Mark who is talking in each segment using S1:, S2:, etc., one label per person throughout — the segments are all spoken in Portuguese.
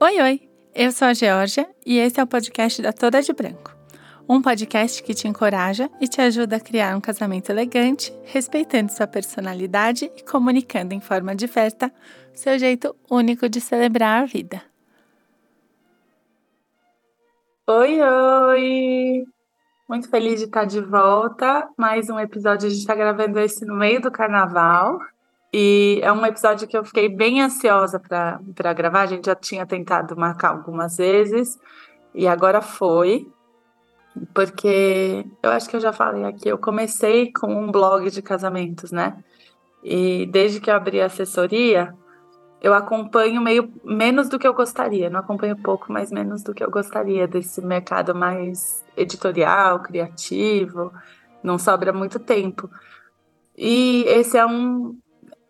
S1: Oi, oi! Eu sou a Georgia e esse é o podcast da Toda de Branco. Um podcast que te encoraja e te ajuda a criar um casamento elegante, respeitando sua personalidade e comunicando em forma diversa seu jeito único de celebrar a vida. Oi, oi! Muito feliz de estar de volta. Mais um episódio, a gente está gravando esse no meio do carnaval. E é um episódio que eu fiquei bem ansiosa para gravar. A gente já tinha tentado marcar algumas vezes e agora foi. Porque eu acho que eu já falei aqui, eu comecei com um blog de casamentos, né? E desde que eu abri a assessoria, eu acompanho meio menos do que eu gostaria. Não acompanho pouco, mas menos do que eu gostaria desse mercado mais editorial, criativo. Não sobra muito tempo. E esse é um,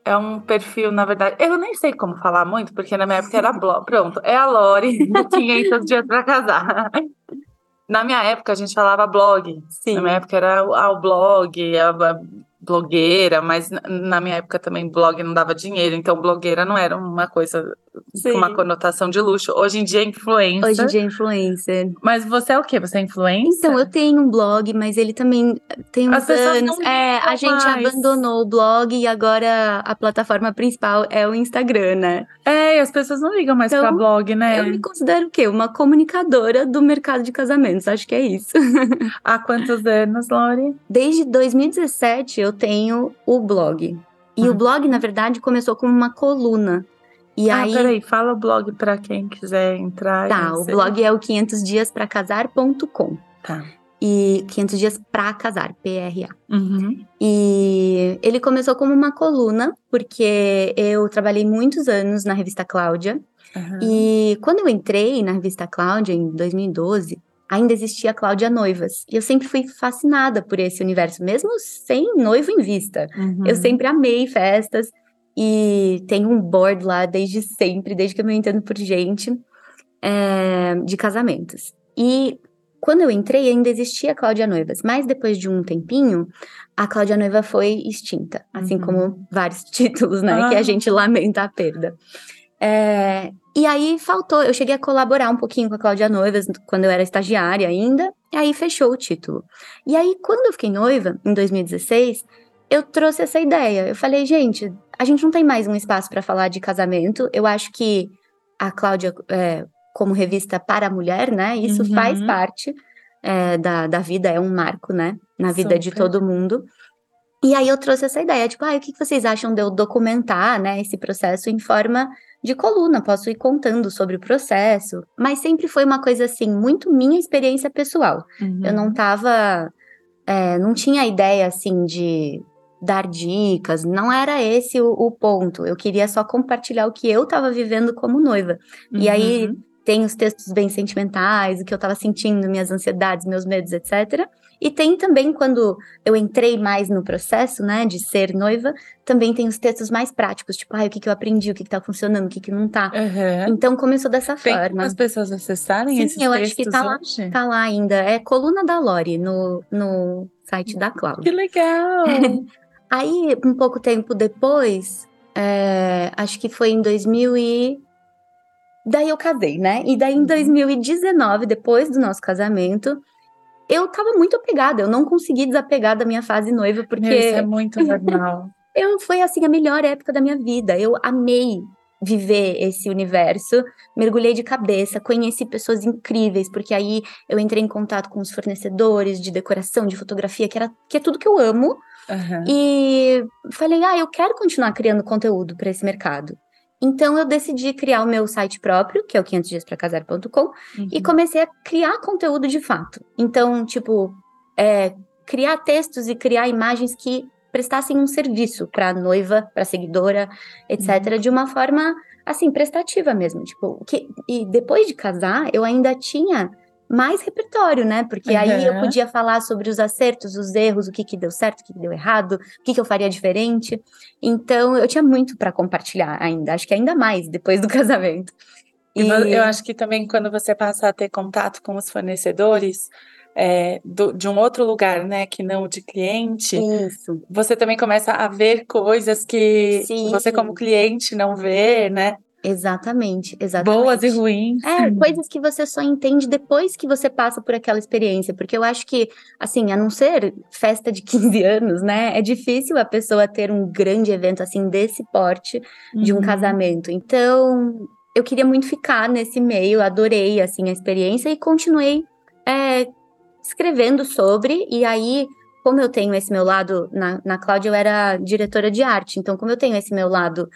S1: é um perfil, na verdade. Eu nem sei como falar muito, porque na minha época era blog. Pronto, é a Lori, 500 dias para casar. Na minha época a gente falava blog. Sim. Na minha época era ah, o blog, a, blogueira, mas na minha época também blog não dava dinheiro, então blogueira não era uma coisa Sim. com uma conotação de luxo. Hoje em dia é influencer.
S2: Hoje em dia é influencer.
S1: Mas você é o quê? Você é influencer?
S2: Então, eu tenho um blog, mas ele também tem uns As anos. É, a gente mais. abandonou o blog e agora a plataforma principal é o Instagram, né?
S1: É, e as pessoas não ligam mais então, pra blog, né?
S2: Eu me considero o quê? Uma comunicadora do mercado de casamentos, acho que é isso.
S1: Há quantos anos, Lori?
S2: Desde 2017 eu tenho o blog. E o blog, na verdade, começou como uma coluna e
S1: ah,
S2: aí...
S1: peraí, fala o blog para quem quiser entrar.
S2: Tá, o blog é o 500 dias para casar.com.
S1: Tá.
S2: E 500 dias para casar, PRA.
S1: Uhum.
S2: E ele começou como uma coluna, porque eu trabalhei muitos anos na revista Cláudia. Uhum. E quando eu entrei na revista Cláudia, em 2012, ainda existia Cláudia Noivas. E eu sempre fui fascinada por esse universo, mesmo sem noivo em vista. Uhum. Eu sempre amei festas. E tem um board lá desde sempre, desde que eu me entendo por gente, é, de casamentos. E quando eu entrei, ainda existia a Cláudia Noivas, mas depois de um tempinho, a Cláudia Noiva foi extinta, assim uhum. como vários títulos, né? Ah. Que a gente lamenta a perda. É, e aí faltou, eu cheguei a colaborar um pouquinho com a Cláudia Noivas quando eu era estagiária ainda, e aí fechou o título. E aí, quando eu fiquei noiva, em 2016, eu trouxe essa ideia. Eu falei, gente, a gente não tem mais um espaço para falar de casamento. Eu acho que a Cláudia, é, como revista para a mulher, né? Isso uhum. faz parte é, da, da vida, é um marco, né? Na vida Super. de todo mundo. E aí eu trouxe essa ideia, tipo, ah, o que vocês acham de eu documentar, né, esse processo em forma de coluna? Posso ir contando sobre o processo, mas sempre foi uma coisa assim, muito minha experiência pessoal. Uhum. Eu não tava, é, não tinha ideia assim de dar dicas, não era esse o, o, ponto. Eu queria só compartilhar o que eu estava vivendo como noiva. Uhum. E aí uhum. tem os textos bem sentimentais, o que eu estava sentindo, minhas ansiedades, meus medos, etc. E tem também, quando eu entrei mais no processo, né, de ser noiva, também tem os textos mais práticos, tipo, ah, o que, que eu aprendi, o que, que tá funcionando, o que, que não tá.
S1: Uhum.
S2: Então começou dessa
S1: tem
S2: forma.
S1: as pessoas acessarem
S2: Sim,
S1: esses
S2: eu
S1: textos
S2: acho que tá lá, tá lá ainda. É coluna da Lori no, no site da Cláudia.
S1: Que legal!
S2: Aí, um pouco tempo depois, é, acho que foi em 2000 e... Daí eu casei, né? E daí em 2019, uhum. depois do nosso casamento, eu tava muito apegada. Eu não consegui desapegar da minha fase noiva, porque...
S1: Isso é muito normal.
S2: eu, foi, assim, a melhor época da minha vida. Eu amei viver esse universo, mergulhei de cabeça, conheci pessoas incríveis, porque aí eu entrei em contato com os fornecedores de decoração, de fotografia, que, era, que é tudo que eu amo,
S1: Uhum.
S2: E falei, ah, eu quero continuar criando conteúdo para esse mercado. Então eu decidi criar o meu site próprio, que é o 500diaspracasar.com, uhum. e comecei a criar conteúdo de fato. Então, tipo, é, criar textos e criar imagens que prestassem um serviço para noiva, para seguidora, etc., uhum. de uma forma assim prestativa mesmo, tipo, que e depois de casar, eu ainda tinha mais repertório, né? Porque uhum. aí eu podia falar sobre os acertos, os erros, o que, que deu certo, o que, que deu errado, o que, que eu faria diferente. Então, eu tinha muito para compartilhar ainda, acho que ainda mais depois do casamento.
S1: E... Eu acho que também quando você passa a ter contato com os fornecedores, é, do, de um outro lugar, né, que não de cliente,
S2: Isso.
S1: você também começa a ver coisas que Sim. você como cliente não vê, né?
S2: Exatamente, exatamente.
S1: Boas e ruins.
S2: É, coisas que você só entende depois que você passa por aquela experiência. Porque eu acho que, assim, a não ser festa de 15 anos, né? É difícil a pessoa ter um grande evento, assim, desse porte de um uhum. casamento. Então, eu queria muito ficar nesse meio, adorei, assim, a experiência e continuei é, escrevendo sobre. E aí, como eu tenho esse meu lado, na, na Cláudia eu era diretora de arte. Então, como eu tenho esse meu lado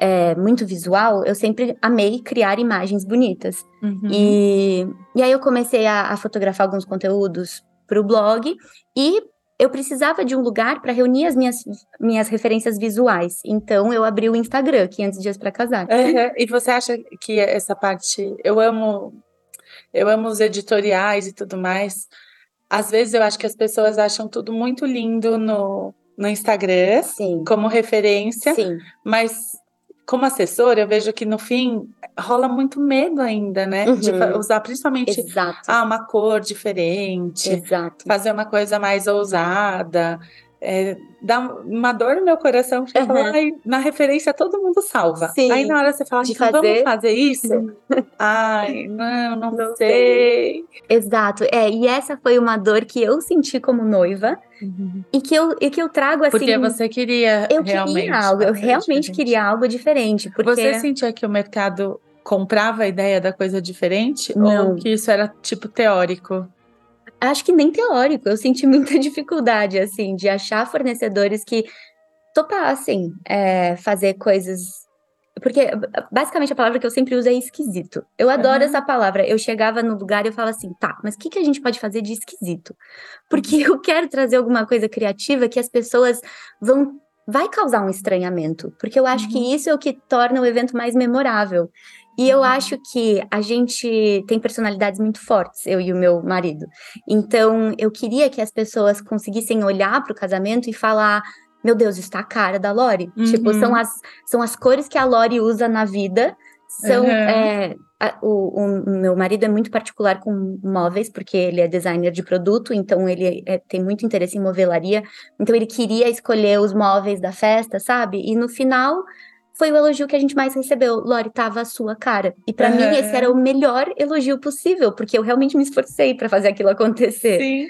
S2: é, muito visual, eu sempre amei criar imagens bonitas. Uhum. E, e aí eu comecei a, a fotografar alguns conteúdos para o blog e eu precisava de um lugar para reunir as minhas, minhas referências visuais. Então eu abri o Instagram, 500 dias para casar.
S1: Uhum. E você acha que essa parte, eu amo, eu amo os editoriais e tudo mais. Às vezes eu acho que as pessoas acham tudo muito lindo no, no Instagram,
S2: Sim.
S1: como referência,
S2: Sim.
S1: mas como assessora, eu vejo que no fim rola muito medo ainda, né? Uhum. De usar principalmente ah, uma cor diferente,
S2: Exato.
S1: fazer uma coisa mais ousada. É, dá uma dor no meu coração, porque uhum. fala, na referência todo mundo salva.
S2: Sim.
S1: Aí na hora você fala, então
S2: fazer...
S1: vamos fazer isso? Ai, não, não, não sei.
S2: Exato. É, e essa foi uma dor que eu senti como noiva uhum. e, que eu, e que eu trago assim.
S1: Porque você queria
S2: eu
S1: realmente.
S2: Queria algo, eu realmente
S1: diferente.
S2: queria algo diferente. Porque...
S1: Você sentia que o mercado comprava a ideia da coisa diferente?
S2: Não.
S1: Ou que isso era tipo teórico?
S2: Acho que nem teórico. Eu senti muita dificuldade, assim, de achar fornecedores que topassem é, fazer coisas. Porque, basicamente, a palavra que eu sempre uso é esquisito. Eu adoro uhum. essa palavra. Eu chegava no lugar e eu falava assim, tá, mas o que, que a gente pode fazer de esquisito? Porque eu quero trazer alguma coisa criativa que as pessoas vão vai causar um estranhamento, porque eu acho uhum. que isso é o que torna o evento mais memorável. E eu acho que a gente tem personalidades muito fortes, eu e o meu marido. Então, eu queria que as pessoas conseguissem olhar para o casamento e falar: meu Deus, isso tá a cara da Lori. Uhum. Tipo, são as, são as cores que a Lori usa na vida. São. Uhum. É, a, o, o, meu marido é muito particular com móveis, porque ele é designer de produto, então ele é, tem muito interesse em movelaria. Então, ele queria escolher os móveis da festa, sabe? E no final foi o elogio que a gente mais recebeu. Lori, tava a sua cara. E para uhum. mim, esse era o melhor elogio possível, porque eu realmente me esforcei para fazer aquilo acontecer.
S1: Sim.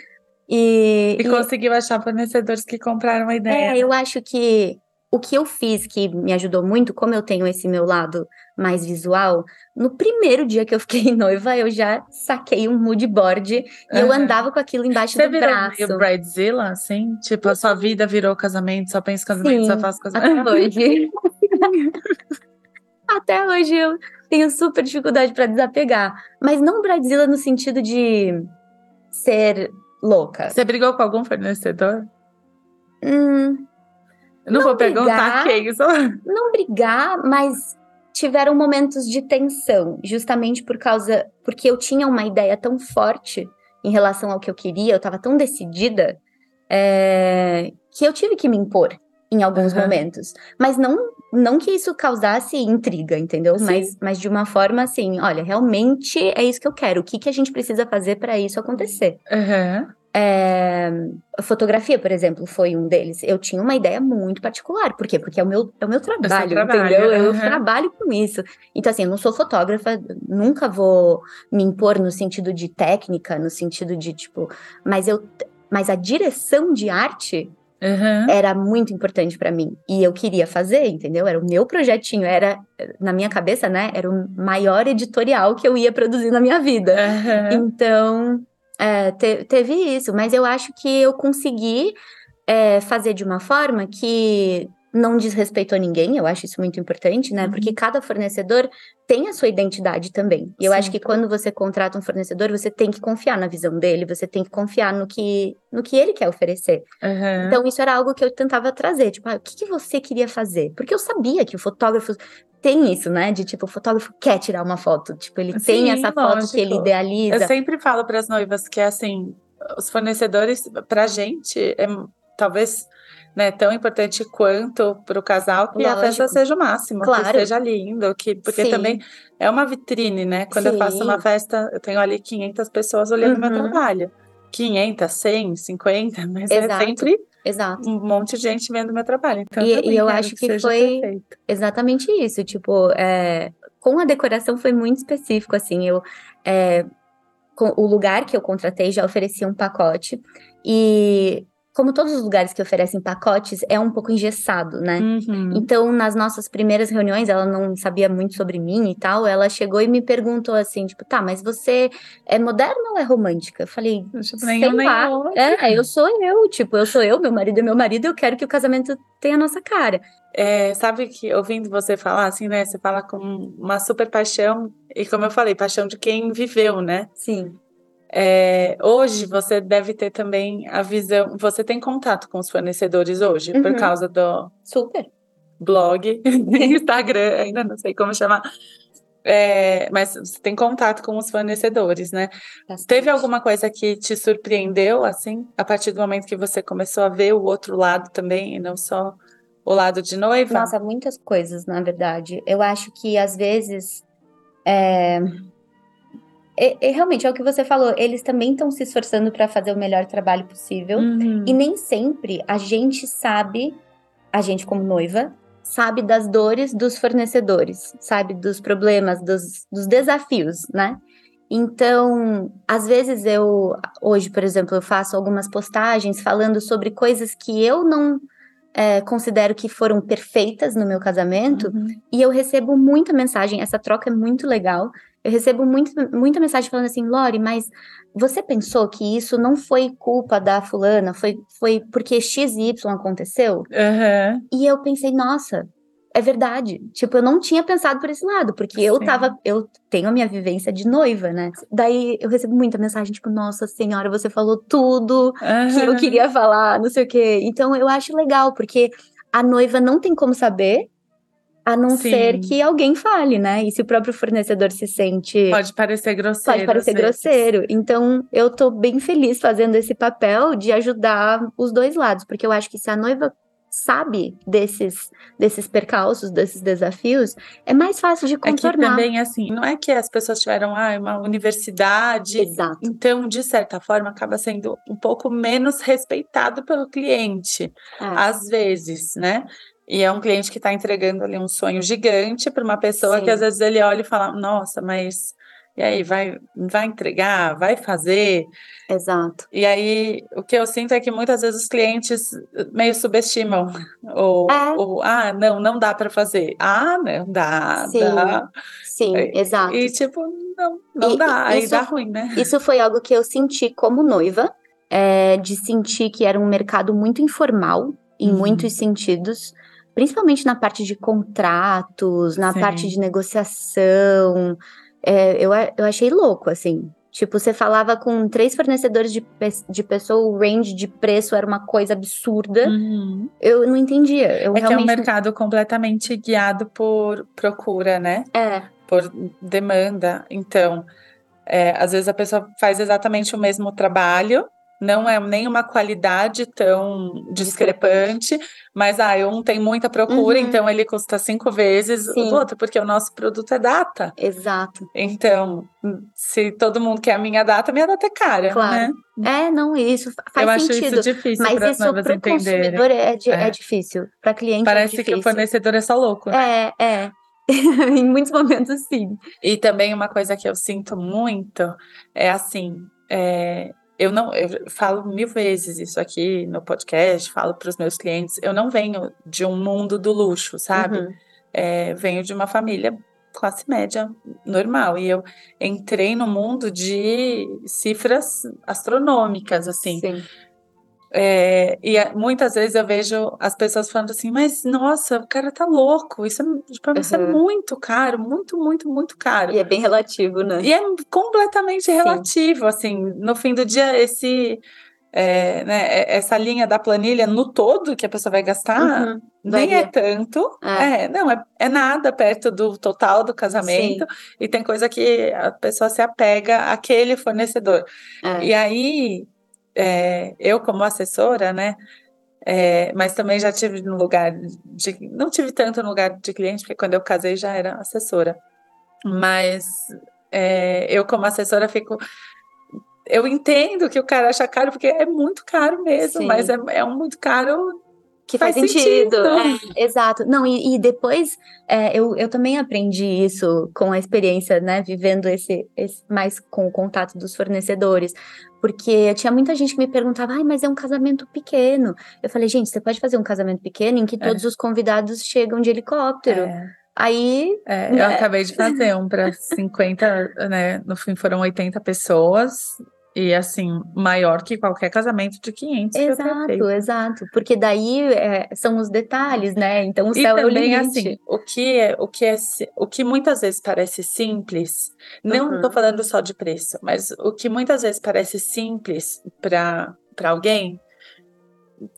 S2: E,
S1: e, e conseguiu achar fornecedores que compraram a ideia.
S2: É, eu acho que o que eu fiz que me ajudou muito, como eu tenho esse meu lado mais visual, no primeiro dia que eu fiquei noiva, eu já saquei um mood board e eu andava com aquilo embaixo
S1: Você
S2: do braço.
S1: Você virou bridezilla, assim? Tipo, a sua vida virou casamento, só pensa em casamento,
S2: Sim,
S1: só faço casamento.
S2: Até hoje. até hoje eu tenho super dificuldade para desapegar. Mas não bridezilla no sentido de ser louca.
S1: Você brigou com algum fornecedor?
S2: Hum,
S1: não, não vou perguntar quem. Só...
S2: Não brigar, mas tiveram momentos de tensão, justamente por causa. Porque eu tinha uma ideia tão forte em relação ao que eu queria, eu estava tão decidida, é, que eu tive que me impor em alguns uhum. momentos. Mas não, não que isso causasse intriga, entendeu? Mas, mas de uma forma assim, olha, realmente é isso que eu quero. O que, que a gente precisa fazer para isso acontecer?
S1: Uhum.
S2: É, fotografia, por exemplo, foi um deles. Eu tinha uma ideia muito particular. Por quê? Porque é o meu, é o meu trabalho, trabalho entendeu? Uhum. Eu trabalho com isso. Então, assim, eu não sou fotógrafa, nunca vou me impor no sentido de técnica, no sentido de, tipo... Mas eu... Mas a direção de arte
S1: Uhum.
S2: era muito importante para mim e eu queria fazer, entendeu? Era o meu projetinho, era na minha cabeça, né? Era o maior editorial que eu ia produzir na minha vida.
S1: Uhum.
S2: Então, é, te, teve isso, mas eu acho que eu consegui é, fazer de uma forma que não desrespeitou ninguém, eu acho isso muito importante, né? Uhum. Porque cada fornecedor tem a sua identidade também. E eu Sim. acho que quando você contrata um fornecedor, você tem que confiar na visão dele, você tem que confiar no que, no que ele quer oferecer.
S1: Uhum.
S2: Então, isso era algo que eu tentava trazer, tipo, ah, o que, que você queria fazer? Porque eu sabia que o fotógrafo tem isso, né? De tipo, o fotógrafo quer tirar uma foto. Tipo, ele Sim, tem essa lógico. foto que ele idealiza.
S1: Eu sempre falo para as noivas que, assim, os fornecedores, pra gente, é talvez né, tão importante quanto para o casal que Lógico. a festa seja o máximo,
S2: claro.
S1: que seja lindo, que, porque
S2: Sim.
S1: também é uma vitrine, né? Quando Sim. eu faço uma festa, eu tenho ali 500 pessoas olhando uhum. meu trabalho. 500, 100, 50, mas é
S2: Exato.
S1: é sempre
S2: Exato.
S1: Um monte de gente vendo meu trabalho. Então,
S2: e, eu, e eu acho que, que foi perfeito. exatamente isso. Tipo, é, com a decoração foi muito específico, assim. Eu, é, o lugar que eu contratei já oferecia um pacote. E como todos os lugares que oferecem pacotes, é um pouco engessado, né? Uhum. Então, nas nossas primeiras reuniões, ela não sabia muito sobre mim e tal. Ela chegou e me perguntou assim, tipo, tá, mas você é moderna ou é romântica? Eu falei, tipo, sei lá. É, eu sou eu, tipo, eu sou eu, meu marido é meu marido, eu quero que o casamento tenha a nossa cara.
S1: É, sabe que ouvindo você falar assim, né? Você fala com uma super paixão, e como eu falei, paixão de quem viveu, né?
S2: Sim.
S1: É, hoje você deve ter também a visão. Você tem contato com os fornecedores hoje, uhum. por causa do.
S2: Super.
S1: Blog, Instagram, ainda não sei como chamar. É, mas você tem contato com os fornecedores, né? Bastante. Teve alguma coisa que te surpreendeu, assim, a partir do momento que você começou a ver o outro lado também, e não só o lado de noiva?
S2: Nossa, muitas coisas, na verdade. Eu acho que às vezes. É é, é, realmente é o que você falou, eles também estão se esforçando para fazer o melhor trabalho possível. Uhum. E nem sempre a gente sabe, a gente como noiva, sabe das dores dos fornecedores, sabe dos problemas, dos, dos desafios, né? Então, às vezes eu, hoje, por exemplo, eu faço algumas postagens falando sobre coisas que eu não é, considero que foram perfeitas no meu casamento, uhum. e eu recebo muita mensagem, essa troca é muito legal, eu recebo muito, muita mensagem falando assim, Lori, mas você pensou que isso não foi culpa da fulana, foi, foi porque XY aconteceu?
S1: Uhum.
S2: E eu pensei, nossa, é verdade. Tipo, eu não tinha pensado por esse lado, porque eu Sim. tava, eu tenho a minha vivência de noiva, né? Daí eu recebo muita mensagem, tipo, nossa senhora, você falou tudo uhum. que eu queria falar, não sei o quê. Então eu acho legal, porque a noiva não tem como saber a não Sim. ser que alguém fale, né? E se o próprio fornecedor se sente.
S1: Pode parecer grosseiro.
S2: Pode parecer grosseiro. Então, eu tô bem feliz fazendo esse papel de ajudar os dois lados, porque eu acho que se a noiva sabe desses, desses percalços, desses desafios, é mais fácil de contornar.
S1: É que também, assim, não é que as pessoas tiveram ah, uma universidade,
S2: Exato.
S1: então, de certa forma, acaba sendo um pouco menos respeitado pelo cliente, é. às vezes, né? E é um cliente que está entregando ali um sonho gigante para uma pessoa Sim. que às vezes ele olha e fala: Nossa, mas e aí, vai, vai entregar, vai fazer.
S2: Exato.
S1: E aí, o que eu sinto é que muitas vezes os clientes meio subestimam. Ou, é. ou ah, não, não dá para fazer. Ah, não dá,
S2: Sim.
S1: dá.
S2: Sim, exato.
S1: E tipo, não, não e, dá, aí dá ruim, né?
S2: Isso foi algo que eu senti como noiva, é, de sentir que era um mercado muito informal, em uhum. muitos sentidos principalmente na parte de contratos, na Sim. parte de negociação. É, eu, eu achei louco, assim. Tipo, você falava com três fornecedores de, de pessoa, o range de preço era uma coisa absurda. Uhum. Eu não entendia. Eu
S1: é
S2: realmente...
S1: que é um mercado completamente guiado por procura, né?
S2: É.
S1: Por demanda. Então, é, às vezes a pessoa faz exatamente o mesmo trabalho, não é nenhuma qualidade tão discrepante, mas ah, um tem muita procura, uhum. então ele custa cinco vezes Sim. o outro, porque o nosso produto é data.
S2: Exato.
S1: Então, se todo mundo quer a minha data, minha data é cara,
S2: claro.
S1: né?
S2: É, não, isso faz Eu
S1: sentido. acho isso difícil
S2: mas isso para o consumidor é, é, é. difícil, para cliente é
S1: Parece
S2: é
S1: que o fornecedor é só louco.
S2: Né? É, é. em muitos momentos, sim.
S1: E também uma coisa que eu sinto muito é assim, é, eu não eu falo mil vezes isso aqui no podcast, falo para os meus clientes, eu não venho de um mundo do luxo, sabe? Uhum. É, venho de uma família classe média normal e eu entrei no mundo de cifras astronômicas, assim.
S2: Sim.
S1: É, e muitas vezes eu vejo as pessoas falando assim, mas nossa, o cara tá louco, isso é, para uhum. é muito caro, muito, muito, muito caro.
S2: E é bem relativo, né?
S1: E é completamente relativo, Sim. assim, no fim do dia, esse. É, né, é, essa linha da planilha no todo que a pessoa vai gastar uhum, nem é tanto, é. é não é, é, nada perto do total do casamento Sim. e tem coisa que a pessoa se apega àquele fornecedor. É. E aí é, eu como assessora, né? É, mas também já tive no lugar de. Não tive tanto no lugar de cliente, porque quando eu casei já era assessora. Mas é, eu, como assessora, fico. eu entendo que o cara acha caro, porque é muito caro mesmo, Sim. mas é, é um muito caro
S2: que faz, faz sentido. sentido. É, exato. Não, e, e depois é, eu, eu também aprendi isso com a experiência, né? Vivendo esse, esse, mais com o contato dos fornecedores. Porque tinha muita gente que me perguntava, ai, mas é um casamento pequeno. Eu falei, gente, você pode fazer um casamento pequeno em que é. todos os convidados chegam de helicóptero.
S1: É.
S2: Aí.
S1: É, eu né? acabei de fazer um para 50, né? No fim foram 80 pessoas. E assim, maior que qualquer casamento de 500
S2: Exato, exato. Porque daí é, são os detalhes, né? Então o céu
S1: e
S2: também,
S1: é o limite. assim, o que, é, o, que é, o que muitas vezes parece simples, não estou uhum. falando só de preço, mas o que muitas vezes parece simples para alguém,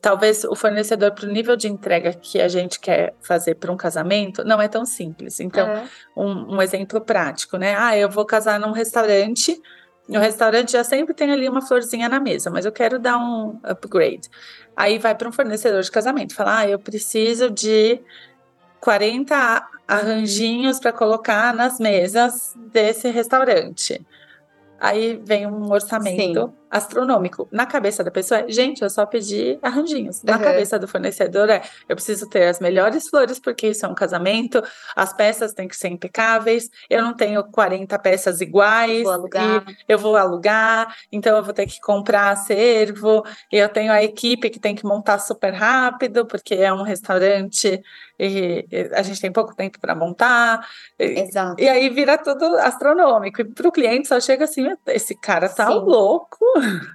S1: talvez o fornecedor para o nível de entrega que a gente quer fazer para um casamento não é tão simples. Então, é. um, um exemplo prático, né? Ah, eu vou casar num restaurante no restaurante já sempre tem ali uma florzinha na mesa, mas eu quero dar um upgrade. Aí vai para um fornecedor de casamento, fala: ah, eu preciso de 40 arranjinhos para colocar nas mesas desse restaurante. Aí vem um orçamento Sim. Astronômico. Na cabeça da pessoa é, gente, eu só pedi arranjinhos. Na uhum. cabeça do fornecedor é, eu preciso ter as melhores flores, porque isso é um casamento, as peças têm que ser impecáveis, eu não tenho 40 peças iguais,
S2: vou
S1: eu vou alugar, então eu vou ter que comprar acervo, e eu tenho a equipe que tem que montar super rápido, porque é um restaurante e, a gente tem pouco tempo para montar.
S2: Exato.
S1: E, e, aí vira tudo astronômico. E para o cliente só chega assim: esse cara tá Sim. louco.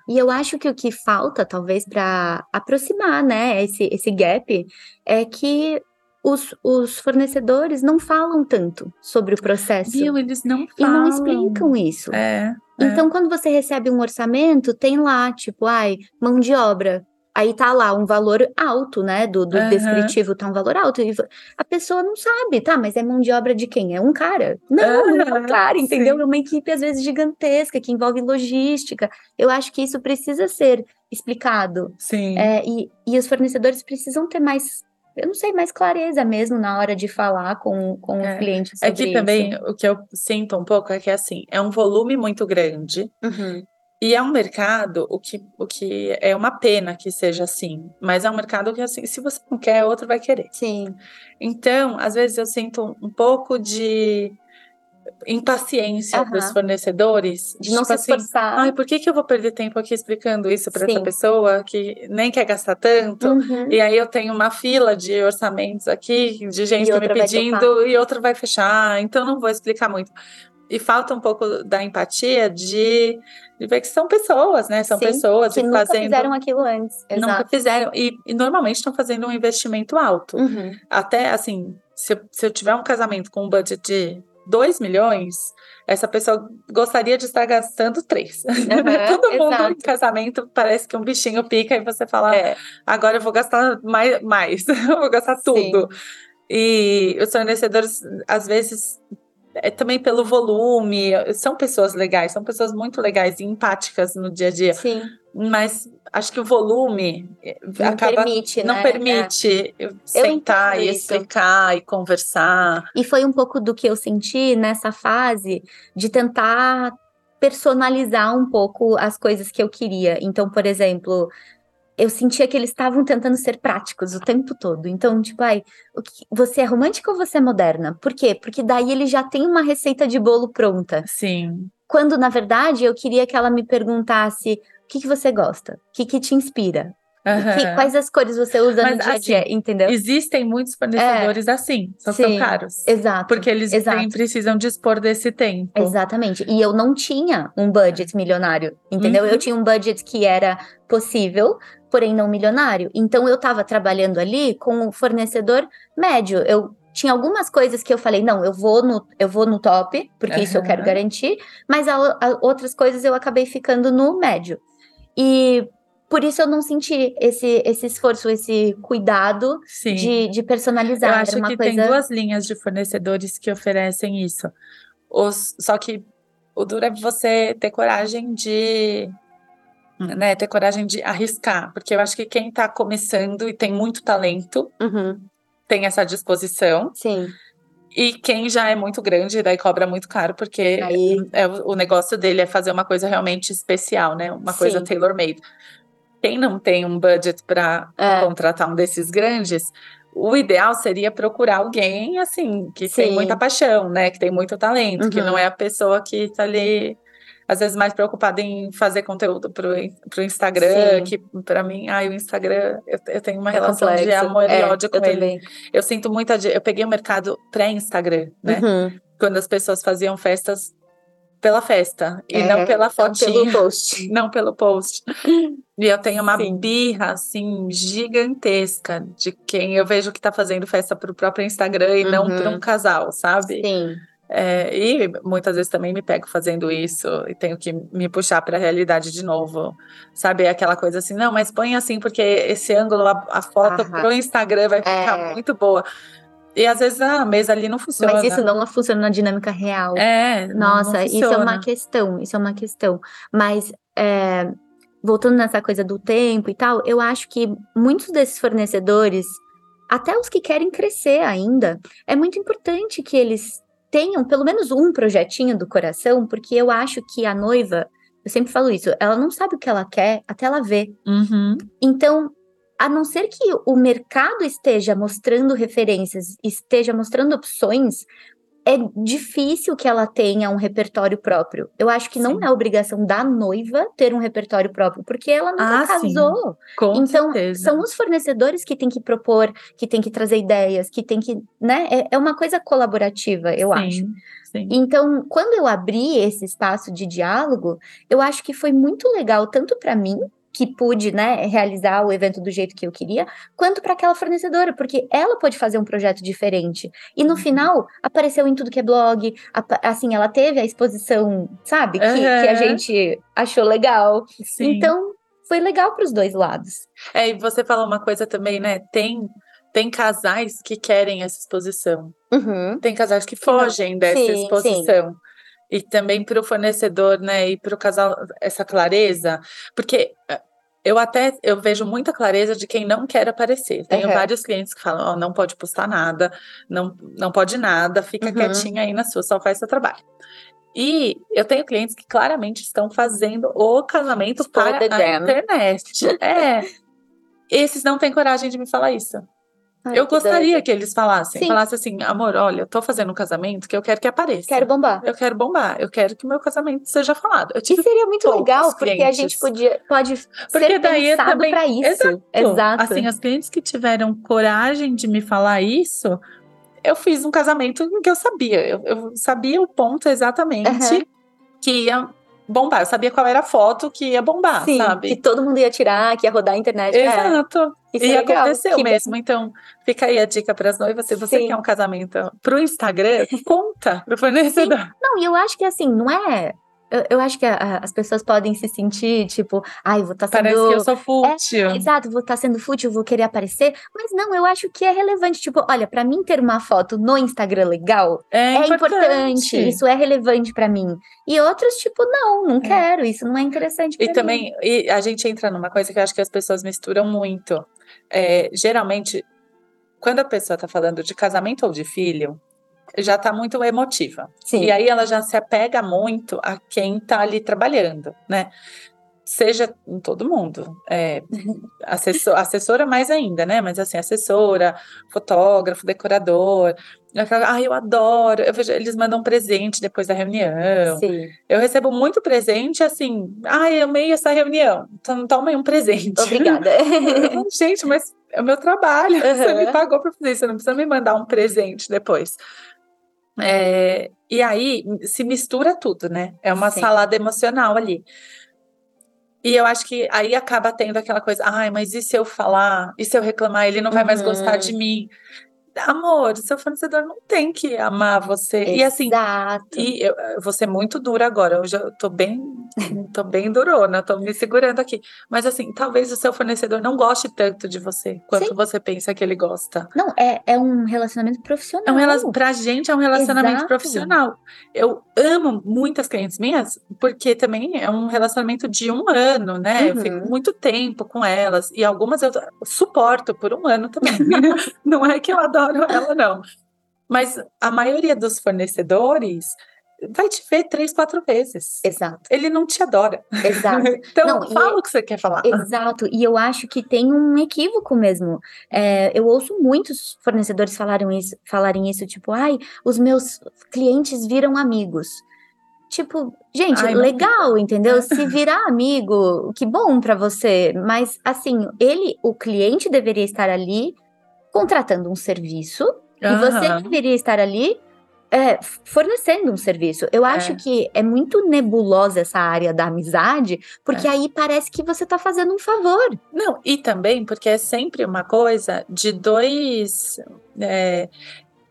S2: E eu acho que o que falta, talvez, para aproximar né, esse, esse gap, é que os, os, fornecedores não falam tanto sobre o processo.
S1: Viu? Eles não falam.
S2: E não explicam isso.
S1: É,
S2: é. Então, quando você recebe um orçamento, tem lá, tipo, ai, mão de obra, aí tá lá um valor alto, né? Do, do uhum. descritivo tá um valor alto. E a pessoa não sabe, tá? Mas é mão de obra de quem? É um cara? Não, uhum. não é um cara, entendeu? Sim. É uma equipe, às vezes, gigantesca, que envolve logística. Eu acho que isso precisa ser explicado.
S1: Sim.
S2: É, e, e os fornecedores precisam ter mais eu não sei, mais clareza mesmo na hora de falar com, com é. os clientes.
S1: é que também o que eu sinto um pouco é que assim, é um volume muito grande.
S2: Uhum.
S1: E é um mercado, o que, o que é uma pena que seja assim, mas é um mercado que, assim, se você não quer, outro vai querer.
S2: Sim.
S1: Então, às vezes eu sinto um pouco de impaciência uhum. dos fornecedores.
S2: De não tipo se assim, esforçar.
S1: Ai, por que, que eu vou perder tempo aqui explicando isso para essa pessoa que nem quer gastar tanto?
S2: Uhum.
S1: E aí eu tenho uma fila de orçamentos aqui, de gente me pedindo, e outra vai fechar, então não vou explicar muito e falta um pouco da empatia de, de ver que são pessoas, né? São Sim, pessoas
S2: que nunca fazendo, fizeram aquilo antes.
S1: Nunca
S2: Exato.
S1: fizeram. E, e, normalmente estão fazendo um investimento alto.
S2: Uhum.
S1: Até assim, se eu, se eu tiver um casamento com um budget de 2 milhões, essa pessoa gostaria de estar gastando 3. Uhum, Todo mundo exato. em casamento parece que um bichinho pica e você fala,
S2: é.
S1: agora eu vou gastar mais, mais. eu vou gastar tudo. Sim. E os fornecedores, às vezes, é também pelo volume. São pessoas legais, são pessoas muito legais e empáticas no dia a dia.
S2: Sim.
S1: Mas acho que o volume
S2: eh, não acaba, permite,
S1: não
S2: né?
S1: permite é. sentar e explicar isso. e conversar.
S2: E foi um pouco do que eu senti nessa fase de tentar personalizar um pouco as coisas que eu queria. Então, por exemplo, eu sentia que eles estavam tentando ser práticos o tempo todo. Então, tipo, ai, você é romântica ou você é moderna? Por quê? Porque daí ele já tem uma receita de bolo pronta.
S1: Sim.
S2: Quando, na verdade, eu queria que ela me perguntasse o que, que você gosta? O que, que te inspira? Uhum. Que, quais as cores você usa Mas, no dia a dia, assim, entendeu?
S1: Existem muitos fornecedores é, assim, só sim, são caros.
S2: Exato.
S1: Porque eles
S2: exato.
S1: precisam dispor desse tempo.
S2: Exatamente. E eu não tinha um budget milionário, entendeu? Uhum. Eu tinha um budget que era possível, porém não milionário. Então eu estava trabalhando ali com um fornecedor médio. Eu tinha algumas coisas que eu falei, não, eu vou no, eu vou no top, porque uhum. isso eu quero garantir, mas a, a, outras coisas eu acabei ficando no médio. E por isso eu não senti esse, esse esforço, esse cuidado de, de personalizar.
S1: Eu acho que coisa... tem duas linhas de fornecedores que oferecem isso. Os, só que o duro é você ter coragem de né, ter coragem de arriscar, porque eu acho que quem está começando e tem muito talento
S2: uhum.
S1: tem essa disposição.
S2: Sim.
S1: E quem já é muito grande, daí cobra muito caro, porque Aí... é, o negócio dele é fazer uma coisa realmente especial, né? Uma Sim. coisa tailor-made. Quem não tem um budget para é. contratar um desses grandes, o ideal seria procurar alguém assim que Sim. tem muita paixão, né? Que tem muito talento, uhum. que não é a pessoa que está ali às vezes mais preocupada em fazer conteúdo para o Instagram, Sim. que para mim, ai, o Instagram, eu, eu tenho uma é relação complexo. de amor é, e ódio com eu ele. Também. Eu sinto muita. Eu peguei o um mercado pré-Instagram, né? Uhum. Quando as pessoas faziam festas pela festa e é, não pela fotinha. Não pelo post. Não pelo post. E eu tenho uma Sim. birra, assim, gigantesca de quem eu vejo que está fazendo festa para o próprio Instagram e uhum. não para um casal, sabe? Sim. É, e muitas vezes também me pego fazendo isso e tenho que me puxar para a realidade de novo. Sabe, aquela coisa assim, não, mas põe assim, porque esse ângulo, a, a foto Aham. pro Instagram vai ficar é. muito boa. E às vezes a mesa ali não funciona.
S2: Mas isso não funciona na dinâmica real. É. Nossa, isso é uma questão, isso é uma questão. Mas é, voltando nessa coisa do tempo e tal, eu acho que muitos desses fornecedores, até os que querem crescer ainda, é muito importante que eles tenham pelo menos um projetinho do coração, porque eu acho que a noiva, eu sempre falo isso, ela não sabe o que ela quer até ela ver. Uhum. Então, a não ser que o mercado esteja mostrando referências, esteja mostrando opções, é difícil que ela tenha um repertório próprio. Eu acho que sim. não é obrigação da noiva ter um repertório próprio, porque ela não ah, casou. Com então, certeza. são os fornecedores que têm que propor, que têm que trazer ideias, que têm que, né? É, é uma coisa colaborativa, eu sim, acho. Sim. Então, quando eu abri esse espaço de diálogo, eu acho que foi muito legal tanto para mim que pude, né, realizar o evento do jeito que eu queria, quanto para aquela fornecedora, porque ela pode fazer um projeto diferente. E no uhum. final, apareceu em tudo que é blog, assim, ela teve a exposição, sabe, que, uhum. que a gente achou legal. Sim. Então, foi legal para os dois lados.
S1: É, e você falou uma coisa também, né, tem tem casais que querem essa exposição. Uhum. Tem casais que fogem dessa exposição. Sim e também para o fornecedor, né, e para o casal essa clareza, porque eh, eu até eu vejo muita clareza de quem não quer aparecer. Tenho uhum. vários clientes que falam, oh, não pode postar nada, não, não pode nada, fica uhum. quietinha aí na sua, só faz seu trabalho. E eu tenho clientes que claramente estão fazendo o casamento para a internet. É. Esses não têm coragem de me falar isso. Ai, eu gostaria que eles falassem, Sim. falassem assim, amor, olha, eu tô fazendo um casamento que eu quero que apareça.
S2: Quero bombar.
S1: Eu quero bombar, eu quero que o meu casamento seja falado. Eu
S2: tive e seria muito legal, porque clientes. a gente podia, pode porque ser daí pensado também, pra isso. Exato. Exato.
S1: Assim, as clientes que tiveram coragem de me falar isso, eu fiz um casamento que eu sabia. Eu, eu sabia o ponto exatamente uhum. que ia bombar. Eu sabia qual era a foto que ia bombar, Sim, sabe?
S2: Que todo mundo ia tirar, que ia rodar a internet.
S1: É. Exato. É. e aconteceu que mesmo. Então, fica aí a dica para as noivas. Se você Sim. quer um casamento pro Instagram, conta pro fornecedor.
S2: Não, e eu acho que assim, não é eu, eu, acho que a, as pessoas podem se sentir, tipo, ai, vou estar tá sendo.
S1: Parece que eu sou fútil.
S2: É, exato, vou estar tá sendo fútil, vou querer aparecer. Mas não, eu acho que é relevante. Tipo, olha, para mim ter uma foto no Instagram legal é, é importante. importante. Isso é relevante para mim. E outros, tipo, não, não é. quero, isso não é interessante.
S1: E também, e a gente entra numa coisa que eu acho que as pessoas misturam muito. É, geralmente, quando a pessoa está falando de casamento ou de filho, já está muito emotiva. Sim. E aí ela já se apega muito a quem está ali trabalhando, né? Seja em todo mundo. É, assessor, assessora mais ainda, né? Mas assim, assessora, fotógrafo, decorador. Ah, eu adoro. Eu vejo, eles mandam presente depois da reunião. Sim. Eu recebo muito presente, assim. Ah, eu amei essa reunião. Então, toma aí um presente.
S2: Obrigada.
S1: Gente, mas é o meu trabalho. Uhum. Você me pagou para fazer isso. Você não precisa me mandar um presente depois. É, e aí se mistura tudo, né? É uma Sim. salada emocional ali. E eu acho que aí acaba tendo aquela coisa, ai, mas e se eu falar? E se eu reclamar? Ele não vai uhum. mais gostar de uhum. mim amor, seu fornecedor não tem que amar você. Exato. E assim, e eu, eu vou ser muito dura agora. Hoje eu tô bem, tô bem durona, tô me segurando aqui. Mas assim, talvez o seu fornecedor não goste tanto de você quanto Sim. você pensa que ele gosta.
S2: Não, é, é um relacionamento profissional. É um
S1: relacion... Pra gente é um relacionamento Exato. profissional. Eu amo muitas clientes minhas, porque também é um relacionamento de um ano, né? Uhum. Eu fico muito tempo com elas. E algumas eu suporto por um ano também. não é que eu adoro adoro ela, não. Mas a maioria dos fornecedores vai te ver três, quatro vezes.
S2: Exato.
S1: Ele não te adora.
S2: Exato.
S1: então, não, fala e, o que você quer falar.
S2: Exato. E eu acho que tem um equívoco mesmo. É, eu ouço muitos fornecedores falarem isso, falarem isso, tipo, ai, os meus clientes viram amigos. Tipo, gente, Ai, legal, não... entendeu? Se virar amigo, que bom para você. Mas, assim, ele, o cliente deveria estar ali contratando um serviço uhum. e você deveria estar ali é, fornecendo um serviço. Eu é. acho que é muito nebulosa essa área da amizade, porque é. aí parece que você está fazendo um favor.
S1: Não, e também porque é sempre uma coisa de dois.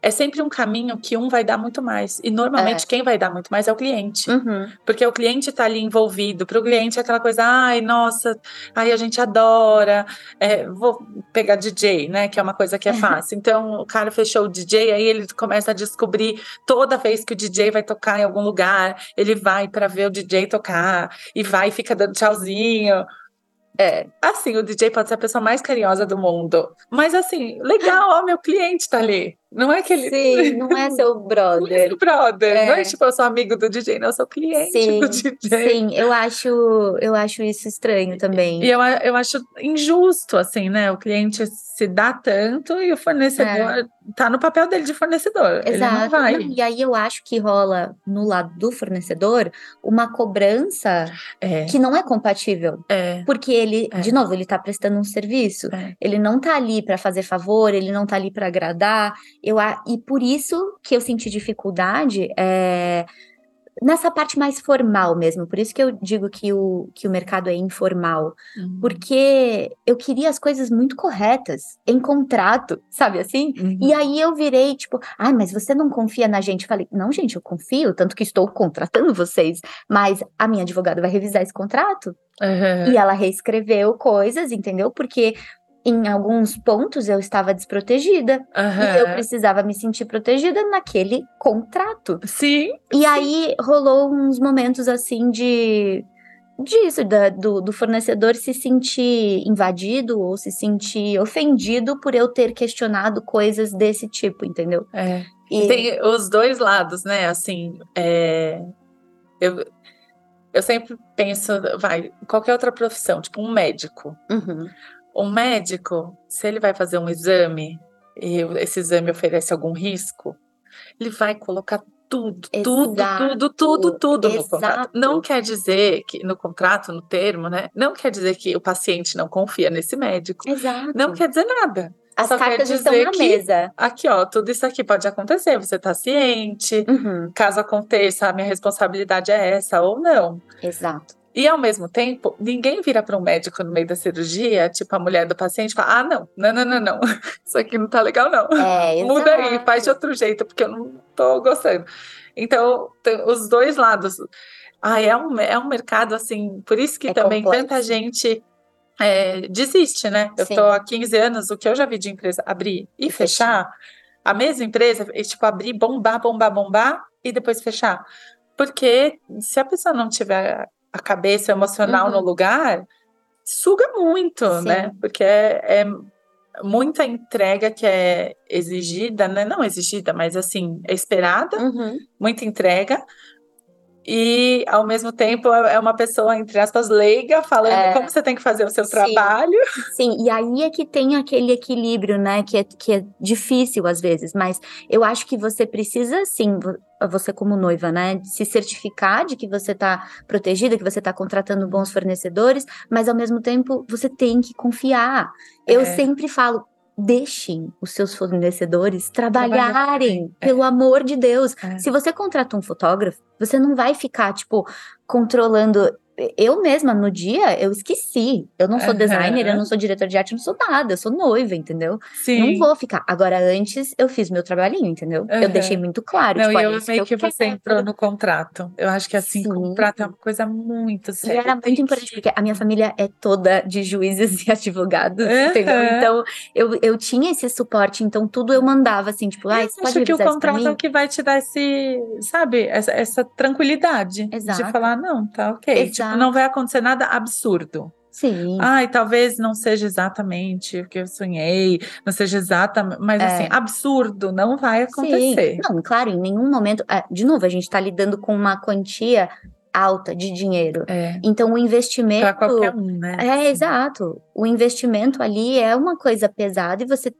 S1: É, sempre um caminho que um vai dar muito mais. E normalmente é. quem vai dar muito mais é o cliente.
S2: Uhum.
S1: Porque o cliente está ali envolvido. Para o cliente é aquela coisa, ai, nossa, ai, a gente adora. É, vou pegar DJ, né? Que é uma coisa que é fácil. Então, o cara fechou o DJ, aí ele começa a descobrir toda vez que o DJ vai tocar em algum lugar, ele vai para ver o DJ tocar e vai e fica dando tchauzinho. É, assim, o DJ pode ser a pessoa mais carinhosa do mundo. Mas assim, legal, ó, meu cliente tá ali. Não é que ele.
S2: Sim, não é seu brother. Não é
S1: seu brother. É. Não é tipo, eu sou amigo do DJ, não, eu sou cliente sim, do DJ.
S2: Sim, eu acho, eu acho isso estranho também.
S1: E eu, eu acho injusto, assim, né? O cliente se dá tanto e o fornecedor é. tá no papel dele de fornecedor. Exato.
S2: E aí eu acho que rola no lado do fornecedor uma cobrança é. que não é compatível.
S1: É.
S2: Porque ele, é. de novo, ele tá prestando um serviço. É. Ele não tá ali para fazer favor, ele não tá ali para agradar. Eu, e por isso que eu senti dificuldade é, nessa parte mais formal mesmo. Por isso que eu digo que o, que o mercado é informal. Uhum. Porque eu queria as coisas muito corretas, em contrato, sabe assim? Uhum. E aí eu virei tipo, ah, mas você não confia na gente? falei, não, gente, eu confio, tanto que estou contratando vocês, mas a minha advogada vai revisar esse contrato. Uhum. E ela reescreveu coisas, entendeu? Porque em alguns pontos eu estava desprotegida uhum. e eu precisava me sentir protegida naquele contrato.
S1: Sim.
S2: E
S1: sim.
S2: aí rolou uns momentos assim de disso, da, do, do fornecedor se sentir invadido ou se sentir ofendido por eu ter questionado coisas desse tipo, entendeu?
S1: É. E... Tem os dois lados, né? Assim, é... eu, eu sempre penso, vai, qualquer outra profissão, tipo um médico.
S2: Uhum.
S1: Um médico, se ele vai fazer um exame e esse exame oferece algum risco, ele vai colocar tudo, Exato. tudo, tudo, tudo, tudo Exato. no contrato. Não quer dizer que no contrato, no termo, né? Não quer dizer que o paciente não confia nesse médico.
S2: Exato.
S1: Não quer dizer nada.
S2: As Só cartas estão na que, mesa.
S1: Aqui, ó, tudo isso aqui pode acontecer. Você está ciente.
S2: Uhum.
S1: Caso aconteça, a minha responsabilidade é essa ou não.
S2: Exato.
S1: E ao mesmo tempo, ninguém vira para um médico no meio da cirurgia, tipo a mulher do paciente, fala: ah, não, não, não, não, não, isso aqui não tá legal, não.
S2: É,
S1: Muda aí, faz de outro jeito, porque eu não tô gostando. Então, os dois lados. Ah, é um, é um mercado assim, por isso que é também complexo. tanta gente é, desiste, né? Eu estou há 15 anos, o que eu já vi de empresa abrir e fechar, a mesma empresa, e, tipo, abrir, bombar, bombar, bombar e depois fechar. Porque se a pessoa não tiver a cabeça emocional uhum. no lugar, suga muito, Sim. né? Porque é, é, muita entrega que é exigida, né? Não exigida, mas assim, é esperada,
S2: uhum.
S1: muita entrega. E, ao mesmo tempo, é, é uma pessoa, entre aspas, leiga, falando é, como você tem que fazer o seu sim, trabalho.
S2: Sim, e aí é que tem aquele equilíbrio, né? Que é, que é difícil às vezes, mas eu acho que você precisa, sim, você como noiva, né, se certificar de que você está protegida, que você está contratando bons fornecedores, mas ao mesmo tempo você tem que confiar. Eu é. sempre falo, deixem os seus fornecedores trabalharem, é. pelo amor de Deus. É. Se você contrata um fotógrafo, você não vai ficar, tipo, controlando eu mesma, no dia, eu esqueci. Eu não sou uhum. designer, eu não sou diretor de arte, eu não sou nada, eu sou noiva, entendeu?
S1: Sim.
S2: Não vou ficar. Agora, antes, eu fiz meu trabalhinho, entendeu? Uhum. Eu deixei muito claro.
S1: Não,
S2: tipo,
S1: e eu amei que, você entrou no contrato. Eu acho que assim, Sim. contrato é uma coisa muito séria.
S2: E era muito importante, porque a minha família é toda de juízes e advogados, uhum. entendeu? Então, eu, eu tinha esse suporte, então tudo eu mandava assim, tipo, ah, você pode
S1: acho que o contrato é o que vai te dar esse, sabe, essa, essa tranquilidade. Exato. De falar, não, tá ok. Tipo, Exato. Tipo, não vai acontecer nada absurdo.
S2: Sim.
S1: Ai, talvez não seja exatamente o que eu sonhei, não seja exatamente, mas
S2: É.
S1: assim, absurdo, não vai acontecer.
S2: Sim. Não, claro, em nenhum momento. é, de novo, a gente está lidando com uma quantia alta de dinheiro.
S1: É,
S2: Então, o investimento.
S1: para qualquer um, né?
S2: É, exato. O investimento ali é uma coisa pesada e você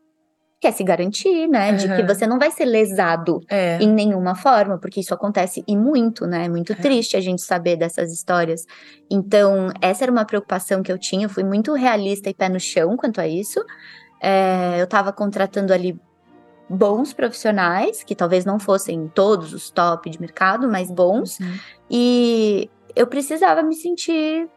S2: quer se garantir, né? De que você não vai ser lesado
S1: É,
S2: em nenhuma forma, porque isso acontece e muito, né? É muito
S1: É.
S2: triste a gente saber dessas histórias. Então, essa era uma preocupação que eu tinha, eu fui muito realista e pé no chão quanto a isso. É, eu tava contratando ali bons profissionais, que talvez não fossem todos os top de mercado, mas bons,
S1: Uhum.
S2: e eu precisava me sentir.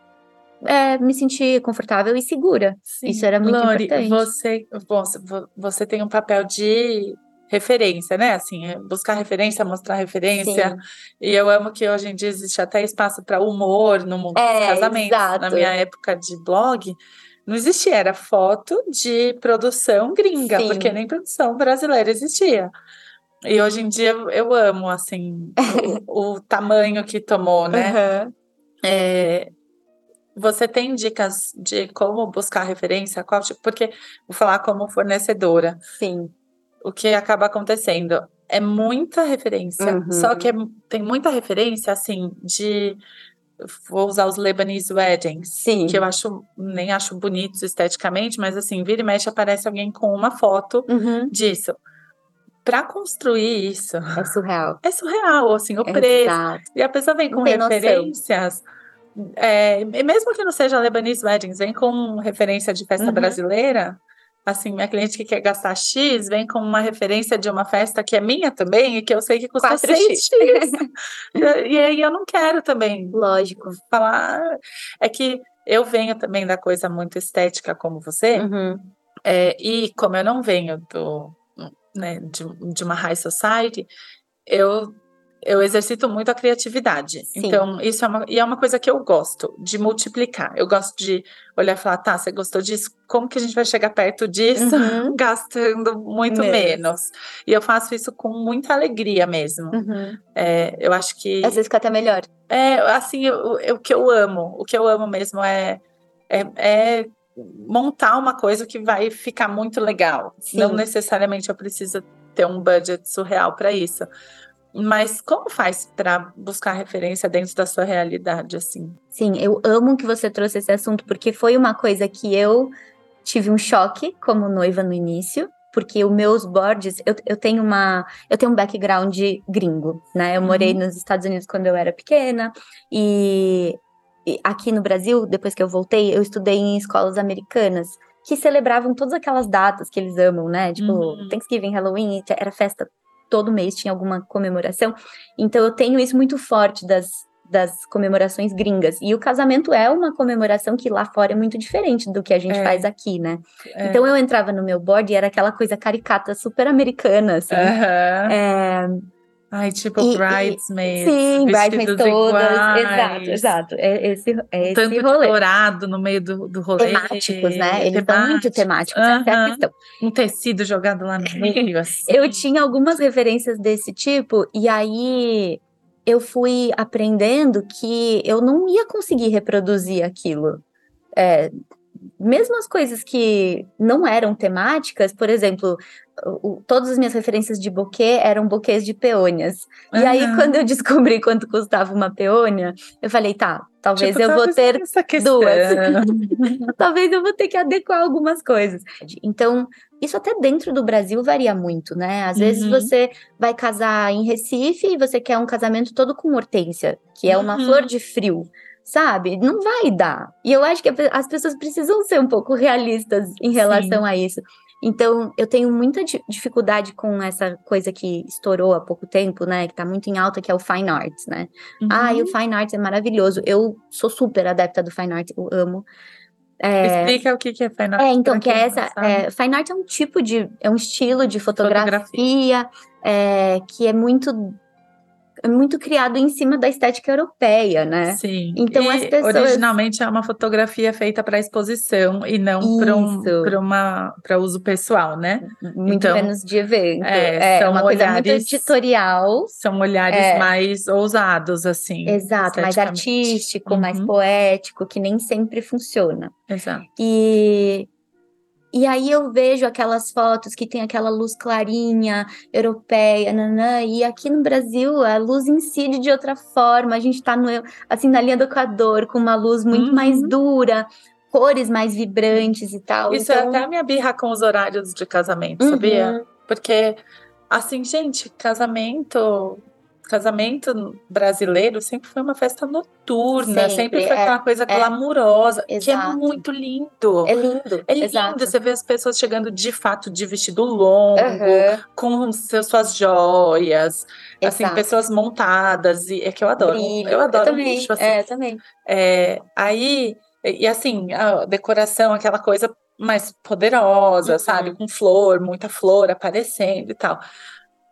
S2: É, me sentir confortável e segura.
S1: Sim.
S2: Isso era muito
S1: Lori,
S2: importante.
S1: Você, bom, vo- você tem um papel de referência, né? Assim, é buscar referência, mostrar referência.
S2: Sim.
S1: E eu amo que hoje em dia existe até espaço para humor no mundo
S2: É,
S1: dos casamentos. Na
S2: exato.
S1: minha época de blog, não existia, era foto de produção gringa,
S2: Sim.
S1: porque nem produção brasileira existia. E hoje em dia eu amo, assim, o, o tamanho que tomou, né?
S2: Aham.
S1: É, você tem dicas de como buscar referência? Qual tipo? Porque vou falar como fornecedora.
S2: Sim.
S1: O que acaba acontecendo é muita referência.
S2: Uhum.
S1: Só que é- tem muita referência, assim, de. Vou usar os Lebanese Weddings,
S2: Sim.
S1: que eu acho, nem acho bonitos esteticamente, mas assim, vira e mexe aparece alguém com uma foto
S2: Uhum.
S1: disso. Para construir isso,
S2: É surreal.
S1: é surreal, assim, o preço.
S2: Exato.
S1: E a pessoa vem com
S2: Não tem noção.
S1: É, mesmo que não seja Lebanese Weddings, vem com referência de festa
S2: Uhum.
S1: brasileira. Assim, minha cliente que quer gastar X vem com uma referência de uma festa que é minha também e que eu sei que custa
S2: 4x.
S1: 6X. e, e aí eu não quero também
S2: Lógico.
S1: falar. É que eu venho também da coisa muito estética como você,
S2: Uhum.
S1: é, e como eu não venho do, né, de, de uma high society, eu, eu exercito muito a criatividade.
S2: Sim.
S1: Então, isso é uma, e é uma coisa que eu gosto, de multiplicar. Eu gosto de olhar e falar, tá, você gostou disso? Como que a gente vai chegar perto disso?
S2: Uhum.
S1: Gastando muito
S2: Menos.
S1: menos. E eu faço isso com muita alegria mesmo.
S2: Uhum.
S1: É, eu acho que.
S2: Às vezes fica até melhor.
S1: É, assim, eu- eu- o que eu amo, o que eu amo mesmo é, é, é montar uma coisa que vai ficar muito legal.
S2: Sim.
S1: Não necessariamente eu preciso ter um budget surreal para isso. Mas como faz para buscar referência dentro da sua realidade, assim?
S2: Sim, eu amo que você trouxe esse assunto, porque foi uma coisa que eu tive um choque como noiva no início, porque os meus boards, eu, eu tenho uma. Eu tenho um background gringo, né? Eu morei nos Estados Unidos quando eu era pequena, e, e aqui no Brasil, depois que eu voltei, eu estudei em escolas americanas. Que celebravam todas aquelas datas que eles amam, né? Tipo,
S1: Uhum.
S2: Thanksgiving, Halloween, era festa todo mês, tinha alguma comemoração. Então eu tenho isso muito forte das, das comemorações gringas. E o casamento é uma comemoração que lá fora é muito diferente do que a gente
S1: É.
S2: faz aqui, né?
S1: É.
S2: Então eu entrava no meu board e era aquela coisa caricata, super americana, assim.
S1: Aham.
S2: É,
S1: Ai, tipo
S2: E- e-
S1: bridesmaids.
S2: sim, bridesmaids todas.
S1: iguais,
S2: Exato, exato. É esse, é esse
S1: Tanto de
S2: rolê.
S1: dourado no meio do, do rolê.
S2: Temáticos, né? Eles são muito temáticos, essa é a questão.
S1: Um tecido jogado lá no meio, assim.
S2: Eu tinha algumas referências desse tipo, e aí eu fui aprendendo que eu não ia conseguir reproduzir aquilo. É, mesmo as coisas que não eram temáticas, por exemplo, o- todas as minhas referências de buquê eram buquês de peônias. E aí, quando eu descobri quanto custava uma peônia, eu falei, tá, talvez
S1: Tipo,
S2: eu vou ter
S1: questão.
S2: talvez eu vou ter que adequar algumas coisas. Então, isso até dentro do Brasil varia muito, né? Às vezes
S1: Uhum.
S2: você vai casar em Recife e você quer um casamento todo com hortência, que é uma
S1: Uhum.
S2: flor de frio. Sabe? Não vai dar. E eu acho que as pessoas precisam ser um pouco realistas em relação a isso. Então, eu tenho muita di- dificuldade com essa coisa que estourou há pouco tempo, né? Que tá muito em alta, que é o Fine Arts, né? Ah, e o
S1: Uhum.
S2: Fine Arts é maravilhoso. Eu sou super adepta do Fine Arts, eu amo. É,
S1: Explica o que é fine art.
S2: é, então, que é essa. é, fine art é um tipo de. É um estilo de fotografia,
S1: Fotografia.
S2: é, que é muito. Muito criado em cima da estética europeia, né?
S1: Sim.
S2: Então
S1: e
S2: as pessoas
S1: originalmente é uma fotografia feita para exposição e não para um, uma para uso pessoal, né?
S2: muito
S1: Então,
S2: menos de evento.
S1: é,
S2: É,
S1: são
S2: uma coisa muito
S1: olhares-
S2: editorial.
S1: São olhares
S2: É.
S1: mais ousados assim.
S2: Exato, mais artístico, mais
S1: Uhum.
S2: poético, que nem sempre funciona.
S1: Exato.
S2: E, e aí eu vejo aquelas fotos que tem aquela luz clarinha, europeia, nanã, e aqui no Brasil a luz incide de outra forma. A gente tá no, assim, na linha do Equador, com uma luz muito
S1: Uhum.
S2: mais dura, cores mais vibrantes e tal.
S1: Isso
S2: então,
S1: é até a minha birra com os horários de casamento,
S2: Uhum.
S1: sabia? Porque, assim, gente, casamento. Casamento brasileiro sempre foi uma festa noturna,
S2: Sempre,
S1: sempre, foi
S2: é,
S1: aquela coisa
S2: é.
S1: glamurosa, que é muito lindo.
S2: É lindo.
S1: É lindo,
S2: exato.
S1: você vê as pessoas chegando de fato de vestido longo,
S2: Aham,
S1: com seus, suas joias, assim,
S2: exato.
S1: pessoas montadas, e é que eu adoro.
S2: Brilho.
S1: Eu adoro
S2: também.
S1: luxo, assim.
S2: É, eu também.
S1: É, aí, e e assim, a decoração, aquela coisa mais poderosa,
S2: Uhum.
S1: sabe? Com flor, muita flor aparecendo e tal.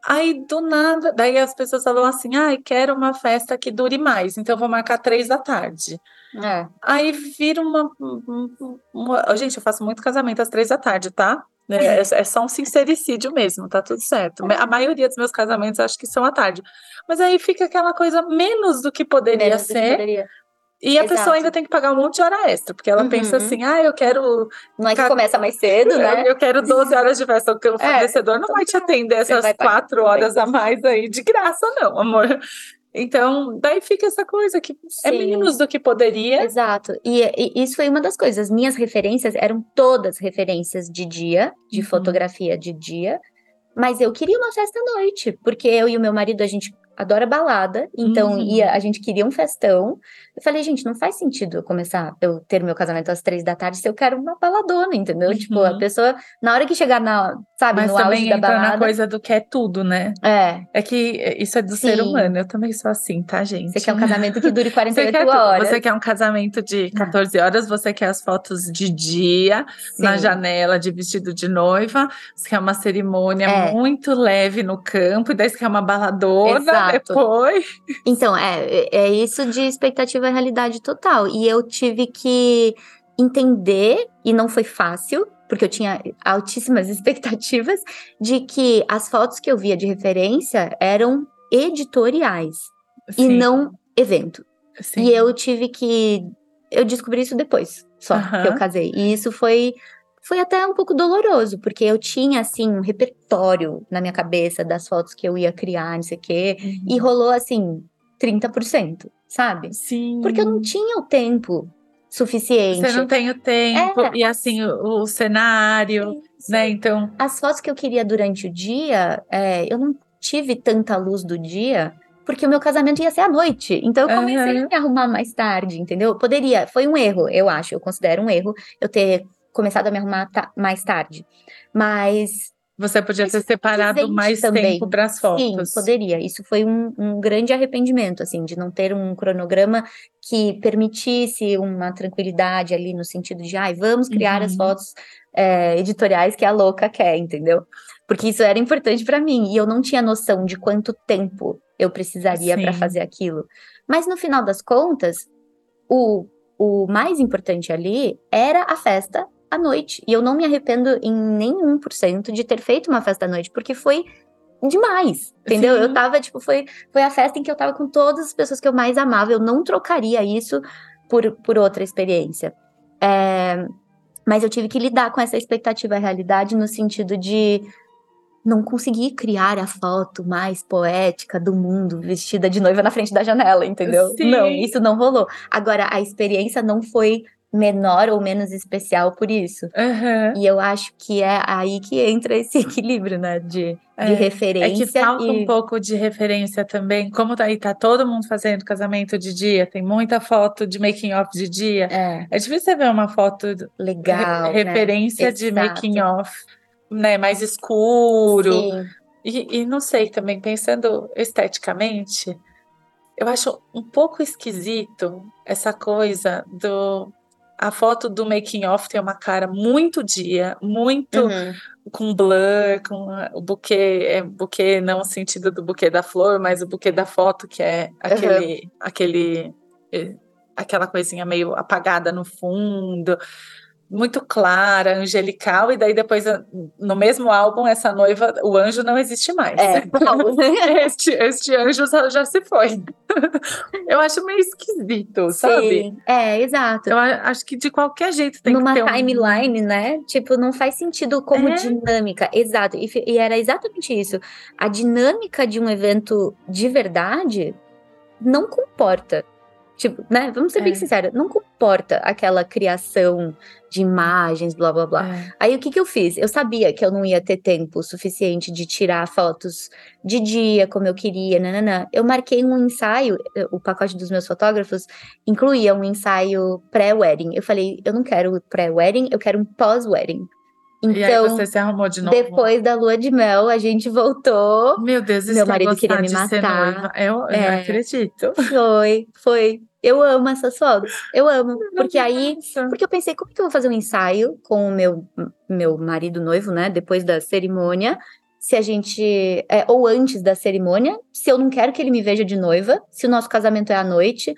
S1: Aí, do nada, daí as pessoas falam assim, ai, quero uma festa que dure mais, então vou marcar três da tarde.
S2: É.
S1: Aí vira uma, um- uma- Gente, eu faço muito casamento às três da tarde, tá? É, é só um sincericídio mesmo, tá tudo certo. A maioria dos meus casamentos acho que são à tarde. Mas aí fica aquela coisa menos do que poderia
S2: Menos do que
S1: ser.
S2: poderia.
S1: E a
S2: Exato.
S1: pessoa ainda tem que pagar um monte de hora extra, porque ela pensa
S2: Uhum.
S1: assim: ah, eu quero,
S2: Não é que começa mais cedo, né?
S1: eu quero 12 horas de festa, porque o
S2: É,
S1: fornecedor não vai te atender essas quatro
S2: também.
S1: horas a mais aí de graça, não, amor. Então, daí fica essa coisa que é
S2: Sim.
S1: menos do que poderia.
S2: Exato. E, e isso foi uma das coisas. Minhas referências eram todas referências de dia, de
S1: Uhum.
S2: fotografia de dia. Mas eu queria uma festa à noite, porque eu e o meu marido, a gente adora balada, então
S1: Uhum.
S2: ia, a gente queria um festão. Eu falei, gente, não faz sentido eu começar, eu ter meu casamento às três da tarde se eu quero uma baladona, entendeu? Tipo, a
S1: Uhum.
S2: pessoa, na hora que chegar na, sabe,
S1: Mas
S2: no auge
S1: também
S2: da
S1: entra na
S2: balada.
S1: coisa do que é tudo, né?
S2: É,
S1: É que isso é do ser
S2: Sim.
S1: humano. Eu também sou assim, tá, gente?
S2: você quer um casamento que dure
S1: Você
S2: 48
S1: quer, tudo.
S2: horas.
S1: você quer um casamento de 14 horas, você quer as fotos de dia, na
S2: Sim.
S1: janela de vestido de noiva, você quer uma cerimônia
S2: É.
S1: muito leve no campo, e daí você quer uma baladona
S2: Exato.
S1: Depois.
S2: Então, é, é isso de expectativa e realidade total. E eu tive que entender, e não foi fácil, porque eu tinha altíssimas expectativas, de que as fotos que eu via de referência eram editoriais e
S1: Sim,
S2: não evento.
S1: sim.
S2: E eu tive que. Eu descobri isso depois, só que eu casei. E isso foi. Foi até um pouco doloroso, porque eu tinha, assim, um repertório na minha cabeça das fotos que eu ia criar, não sei o quê.
S1: Uhum.
S2: E rolou assim, 30%, sabe?
S1: Sim.
S2: Porque eu não tinha o tempo suficiente.
S1: Você não tem o tempo,
S2: É.
S1: e assim, o, o cenário, né? Então,
S2: As fotos que eu queria durante o dia, é, eu não tive tanta luz do dia, porque o meu casamento ia ser à noite. Então eu comecei
S1: Aham.
S2: a me arrumar mais tarde, entendeu? Poderia, foi um erro, eu acho, eu considero um erro eu ter começado a me arrumar ta- mais tarde. Mas
S1: você podia ter separado mais
S2: também.
S1: tempo para as
S2: Sim,
S1: fotos.
S2: poderia. Isso foi um, um grande arrependimento, assim, de não ter um cronograma que permitisse uma tranquilidade ali no sentido de, ai, vamos criar as
S1: Uhum.
S2: fotos é, editoriais que a louca quer, entendeu? Porque isso era importante para mim e eu não tinha noção de quanto tempo eu precisaria para
S1: Sim.
S2: fazer aquilo. Mas no final das contas, o, o mais importante ali era a festa à noite. E eu não me arrependo em nenhum por cento de ter feito uma festa à noite, porque foi demais, entendeu?
S1: Sim.
S2: Eu tava, tipo, foi, foi a festa em que eu tava com todas as pessoas que eu mais amava. Eu não trocaria isso por, por outra experiência. É, mas eu tive que lidar com essa expectativa e realidade no sentido de não conseguir criar a foto mais poética do mundo vestida de noiva na frente da janela, entendeu?
S1: Sim.
S2: Não, isso não rolou. Agora, a experiência não foi menor ou menos especial por isso.
S1: Aham.
S2: E eu acho que é aí que entra esse equilíbrio, né? De, de
S1: É,
S2: referência.
S1: É que falta
S2: e...
S1: um pouco de referência também. Como tá aí, tá todo mundo fazendo casamento de dia, tem muita foto de making off de dia.
S2: É,
S1: É difícil você ver uma foto de
S2: legal.
S1: re-
S2: né?
S1: referência de
S2: Exato.
S1: making off, né, mais escuro.
S2: Sim.
S1: E, e não sei também, pensando esteticamente, eu acho um pouco esquisito essa coisa do a foto do making off tem uma cara muito dia, muito uhum. com blur, com o buquê, é, buquê não no sentido do buquê da flor, mas o buquê da foto que é aquele, uhum. aquele, é, aquela coisinha meio apagada no fundo muito clara, angelical, e daí depois, no mesmo álbum, essa noiva, o anjo não existe mais.
S2: É,
S1: este, este anjo já se foi. Eu acho meio esquisito,
S2: Sim,
S1: sabe?
S2: É, exato.
S1: Eu acho que de qualquer jeito tem
S2: Numa
S1: que ter
S2: timeline,
S1: um...
S2: né? Tipo, não faz sentido como é. dinâmica. Exato. E, e era exatamente isso. A dinâmica de um evento de verdade não comporta Tipo, né? Vamos ser é. bem sinceros, não comporta aquela criação de imagens, blá blá blá. É. Aí o que que eu fiz? Eu sabia que eu não ia ter tempo suficiente de tirar fotos de dia como eu queria, nananã. Eu marquei um ensaio, eh, o pacote dos meus fotógrafos incluía um ensaio pré-wedding. Eu falei, eu não quero pré-wedding, eu quero um pós-wedding.
S1: Então, aí você se arrumou de novo?
S2: Depois da lua de mel, a gente voltou.
S1: Meu Deus, isso Meu marido queria me matar. Eu, é, não acredito.
S2: Foi, foi. Eu amo essas fotos. Eu amo. Porque aí. Porque eu pensei, como que eu vou fazer um ensaio com o meu, meu marido noivo, né? Depois da cerimônia. Se a gente. É, ou antes da cerimônia. Se eu não quero que ele me veja de noiva. Se o nosso casamento é à noite.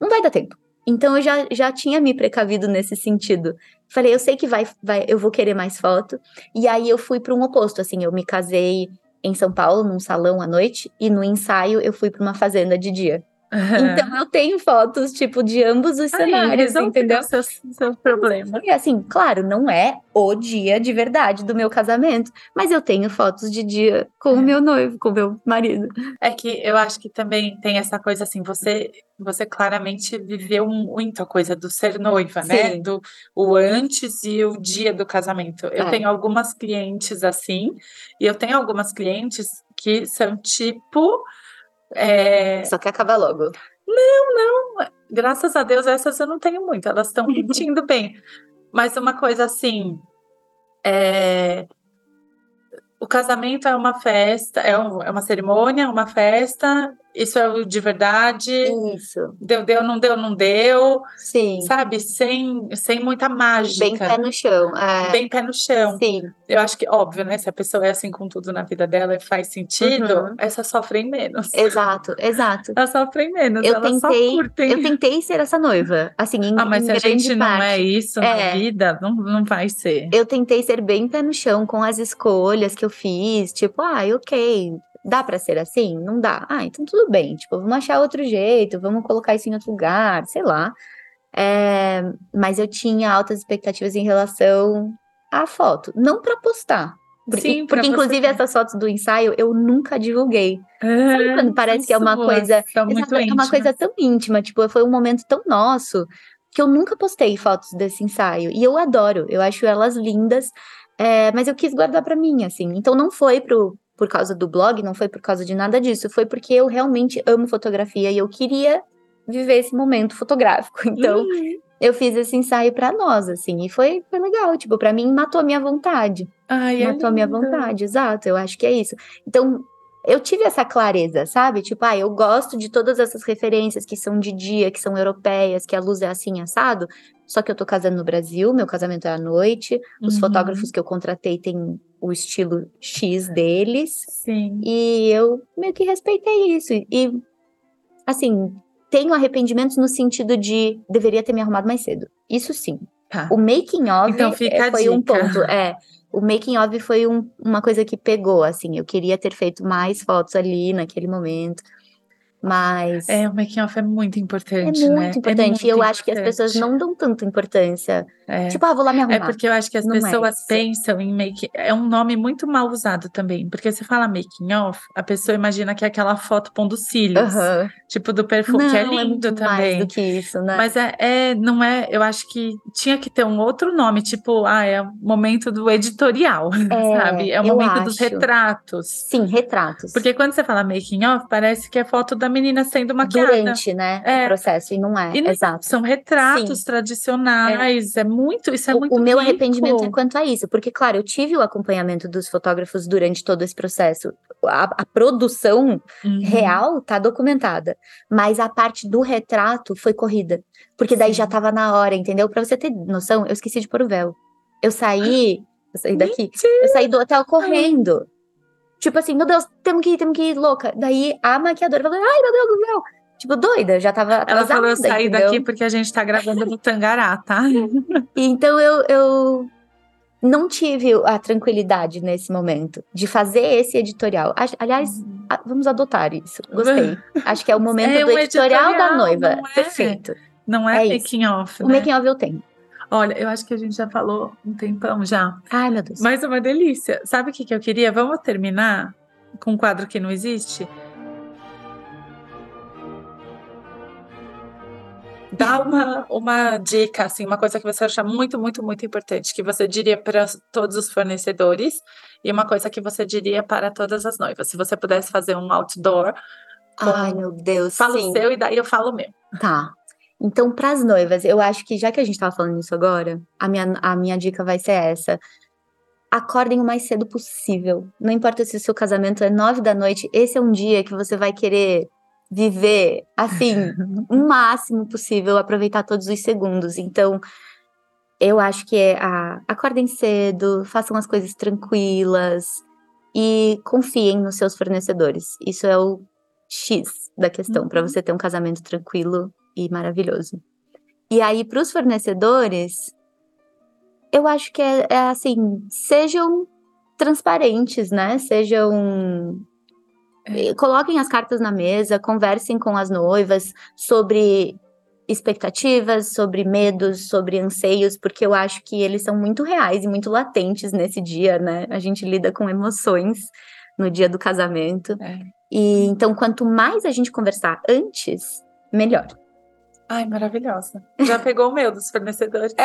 S2: Não vai dar tempo. Então eu já, já tinha me precavido nesse sentido. Falei, eu sei que vai, vai, eu vou querer mais foto. E aí eu fui para um oposto, assim, eu me casei em São Paulo, num salão à noite, e no ensaio eu fui para uma fazenda de dia. Então eu tenho fotos, tipo, de ambos os cenários, entendeu?
S1: Seu, seu problema.
S2: E assim, claro, não é o dia de verdade do meu casamento, mas eu tenho fotos de dia com é. o meu noivo, com o meu marido.
S1: É que eu acho que também tem essa coisa assim, você você claramente viveu muito a coisa do ser noiva, né? Sim. né? Do o antes e o dia do casamento. Eu é. tenho algumas clientes assim, e eu tenho algumas clientes que são tipo é...
S2: Só que acaba logo.
S1: Não, não. Graças a Deus, essas eu não tenho muito. Elas estão repetindo bem. Mas uma coisa assim. É... O casamento é uma festa, é, um, é uma cerimônia, é uma festa, isso é de verdade.
S2: Isso.
S1: Deu, deu, não deu, não deu.
S2: Sim.
S1: Sabe? Sem, sem muita mágica.
S2: Bem pé no chão. É.
S1: Bem pé no chão.
S2: Sim.
S1: Eu acho que, óbvio, né? Se a pessoa é assim com tudo na vida dela e faz sentido, uhum. essas sofrem menos.
S2: Exato, exato.
S1: Elas sofrem menos.
S2: Eu tentei, eu tentei ser essa noiva. Assim, em,
S1: ah, mas
S2: se
S1: a gente
S2: parte.
S1: não é isso é. na vida, não, não vai ser.
S2: Eu tentei ser bem pé no chão com as escolhas que eu fiz. Tipo, ah, ok, Dá para ser assim? Não dá. Ah, então tudo bem. Tipo, vamos achar outro jeito, vamos colocar isso em outro lugar, sei lá. É, mas eu tinha altas expectativas em relação à foto. Não para postar. Porque, Sim, porque inclusive, essas fotos do ensaio eu nunca divulguei. É, Sabe quando parece que é uma coisa.
S1: É
S2: uma coisa tão íntima, tipo, foi um momento tão nosso que eu nunca postei fotos desse ensaio. E eu adoro, eu acho elas lindas. É, mas eu quis guardar para mim, assim. Então não foi pro, por causa do blog, não foi por causa de nada disso, foi porque eu realmente amo fotografia e eu queria viver esse momento fotográfico. Então, uhum. eu fiz esse ensaio para nós, assim, e foi, foi legal. Tipo, para mim, matou a minha vontade.
S1: Ai,
S2: é matou
S1: a
S2: minha vontade, exato. Eu acho que é isso. Então, eu tive essa clareza, sabe? Tipo, ah, eu gosto de todas essas referências que são de dia, que são europeias, que a luz é assim assado. Só que eu tô casando no Brasil, meu casamento é à noite. Os uhum. fotógrafos que eu contratei têm o estilo X deles.
S1: Sim.
S2: E eu meio que respeitei isso. E, assim, tenho arrependimentos no sentido de deveria ter me arrumado mais cedo. Isso sim.
S1: Tá.
S2: O making of
S1: então,
S2: é, foi um ponto. É, o making of foi um, uma coisa que pegou, assim. Eu queria ter feito mais fotos ali naquele momento. Mas.
S1: É, o making off é muito importante.
S2: É muito
S1: né?
S2: importante.
S1: É muito
S2: e eu
S1: importante.
S2: acho que as pessoas não dão tanta importância. É. Tipo, ah, vou lá me arrumar.
S1: É porque eu acho que as
S2: não
S1: pessoas
S2: é
S1: pensam em make. É um nome muito mal usado também. Porque você fala making off, a pessoa imagina que é aquela foto pondo cílios.
S2: Uhum.
S1: Tipo do perfume,
S2: não,
S1: que é lindo
S2: é
S1: também.
S2: Mais do que isso, né?
S1: Mas é, é, não é. Eu acho que tinha que ter um outro nome, tipo, ah, é o momento do editorial, é, sabe? É o momento dos retratos.
S2: Sim, retratos.
S1: Porque quando você fala making off, parece que é foto da menina sendo maquiada.
S2: Durante, né? É. O processo, e não é. E Exato.
S1: São retratos Sim. tradicionais, é. Muito, isso é
S2: o,
S1: muito
S2: O meu
S1: rico.
S2: arrependimento é quanto a isso, porque, claro, eu tive o acompanhamento dos fotógrafos durante todo esse processo. A, a produção
S1: Uhum.
S2: real tá documentada, mas a parte do retrato foi corrida, porque daí já
S1: Sim.
S2: tava na hora, entendeu? Pra você ter noção, eu esqueci de pôr o véu. Eu saí, eu saí daqui,
S1: Mentira.
S2: eu saí do hotel correndo. Tipo assim, meu Deus, temos que ir, temos que ir, louca. Daí a maquiadora falou, ai, meu Deus do céu. Tipo, doida, já tava
S1: Ela
S2: atrasada,
S1: falou, eu saí
S2: entendeu?
S1: daqui porque a gente tá gravando no Tangará, tá?
S2: Então eu, eu não tive a tranquilidade nesse momento de fazer esse editorial. Aliás, a- vamos adotar isso. Gostei. Acho que é o momento
S1: É
S2: do
S1: um
S2: editorial, da
S1: editorial,
S2: noiva.
S1: não é?
S2: Perfeito.
S1: Não é,
S2: É isso.
S1: making off,
S2: O
S1: né?
S2: making of eu tenho.
S1: Olha, eu acho que a gente já falou um tempão já.
S2: Ai, meu Deus.
S1: Mas uma delícia. Sabe o que, que eu queria? Vamos terminar com um quadro que não existe? Dá uma, uma dica, assim, uma coisa que você acha muito, muito, muito importante, que você diria para todos os fornecedores e uma coisa que você diria para todas as noivas. Se você pudesse fazer um outdoor,
S2: Ai, meu Deus.
S1: fala
S2: sim.
S1: o seu e daí eu falo o meu.
S2: Tá. Então, para as noivas, eu acho que já que a gente tava falando isso agora, a minha, a minha dica vai ser essa. Acordem o mais cedo possível. Não importa se o seu casamento é nove da noite, esse é um dia que você vai querer viver, assim, o máximo possível, aproveitar todos os segundos. Então, eu acho que é a, acordem cedo, façam as coisas tranquilas e confiem nos seus fornecedores. Isso é o X da questão, para
S1: Uhum.
S2: você ter um casamento tranquilo e maravilhoso. E aí, para os fornecedores, eu acho que é, é assim, sejam transparentes, né? Sejam. Coloquem as cartas na mesa, conversem com as noivas sobre expectativas, sobre medos, sobre anseios, porque eu acho que eles são muito reais e muito latentes nesse dia, né? A gente lida com emoções no dia do casamento.
S1: É.
S2: E então, quanto mais a gente conversar antes, melhor.
S1: Ai, maravilhosa. Já pegou o meu dos fornecedores.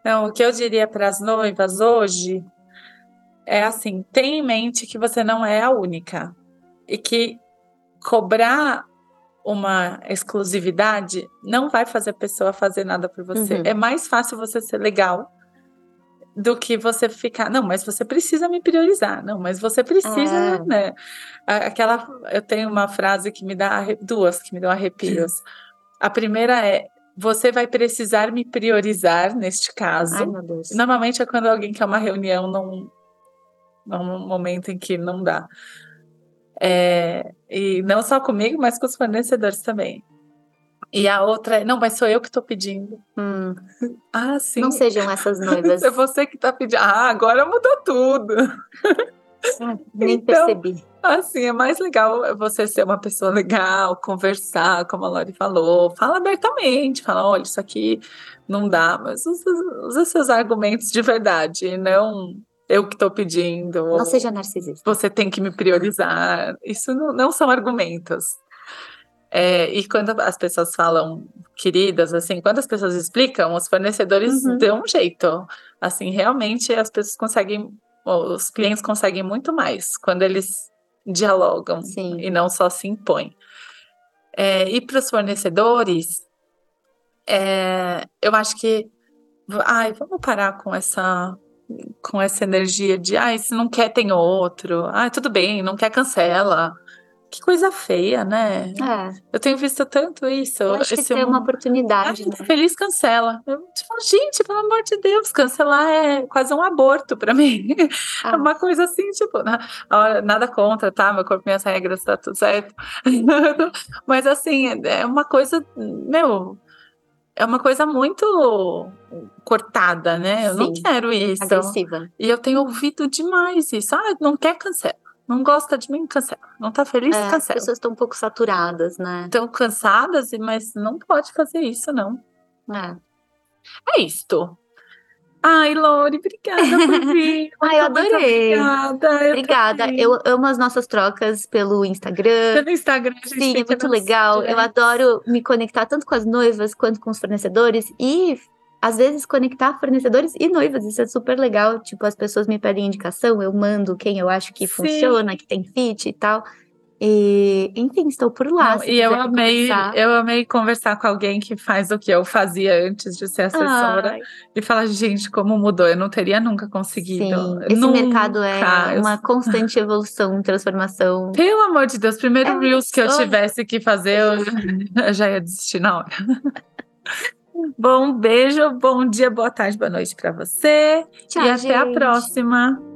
S1: Então, o que eu diria para as noivas hoje é assim: tenha em mente que você não é a única e que cobrar uma exclusividade não vai fazer a pessoa fazer nada por você.
S2: Uhum.
S1: É mais fácil você ser legal do que você ficar, não, mas você precisa me priorizar, não, mas você precisa,
S2: É.
S1: né? Aquela, eu tenho uma frase que me dá duas que me dão arrepios. A primeira é: você vai precisar me priorizar neste caso.
S2: Ai.
S1: Normalmente é quando alguém quer uma reunião num, num momento em que não dá. É, e não só comigo, mas com os fornecedores também. E a outra é, não, mas sou eu que estou pedindo.
S2: Hum,
S1: Ah, sim.
S2: não sejam essas noivas.
S1: É você que está pedindo. Ah, agora mudou tudo.
S2: Ai, nem
S1: Então,
S2: percebi.
S1: Assim, é mais legal você ser uma pessoa legal, conversar, como a Lori falou, fala abertamente, fala, olha, isso aqui não dá, mas usa, usa seus argumentos de verdade, e não eu que estou pedindo,
S2: Não seja narcisista.
S1: você tem que me priorizar. Isso não, não são argumentos. É, e quando as pessoas falam queridas, assim, quando as pessoas explicam, os fornecedores
S2: Uhum.
S1: dão um jeito. Assim, realmente as pessoas conseguem, os clientes conseguem muito mais quando eles dialogam
S2: Sim.
S1: e não só se impõem. É, e para os fornecedores, é, eu acho que, ai, vamos parar com essa com essa energia de, ai, se não quer tem outro, ai, tudo bem, não quer cancela. Que coisa feia, né?
S2: É,
S1: Eu tenho visto tanto isso.
S2: eu acho que
S1: esse
S2: tem uma
S1: Ai,
S2: oportunidade, né?
S1: tô feliz cancela. Eu tipo, gente, pelo amor de Deus, cancelar é quase um aborto para mim. É
S2: Ah,
S1: uma coisa assim, tipo, na- a- nada contra, tá? Meu corpo, minhas regras, tá tudo certo. Mas assim, é uma coisa, meu, é uma coisa muito cortada, né? Eu não
S2: Sim.
S1: quero isso.
S2: agressiva.
S1: E eu tenho ouvido demais isso. Ah, não quer cancela. Não gosta de mim, cancela. Não tá feliz,
S2: É, as
S1: cancela.
S2: pessoas estão um pouco saturadas, né?
S1: Estão cansadas, mas não pode fazer isso, não.
S2: É.
S1: É isto. Ai, Lori, obrigada por vir.
S2: Ai, eu adorei.
S1: Obrigada. eu
S2: Obrigada.
S1: também.
S2: Eu amo as nossas trocas pelo Instagram.
S1: Pelo Instagram, gente
S2: Sim, é muito legal. Eu
S1: directs.
S2: adoro me conectar tanto com as noivas quanto com os fornecedores e às vezes conectar fornecedores e noivas. Isso é super legal. Tipo, as pessoas me pedem indicação, eu mando quem eu acho que
S1: Sim.
S2: funciona, que tem fit e tal. E, enfim, estou por lá.
S1: Não, e eu amei, conversar. eu amei conversar com alguém que faz o que eu fazia antes de ser assessora Ai. e falar, gente, como mudou. Eu não teria nunca conseguido. Sim,
S2: esse
S1: nunca.
S2: mercado é uma constante evolução, transformação.
S1: Pelo amor de Deus, primeiro é Reels que eu tivesse que fazer, eu, eu já ia desistir na hora. Bom beijo, bom dia, boa tarde, boa noite para você. Tchau, e até gente. a próxima.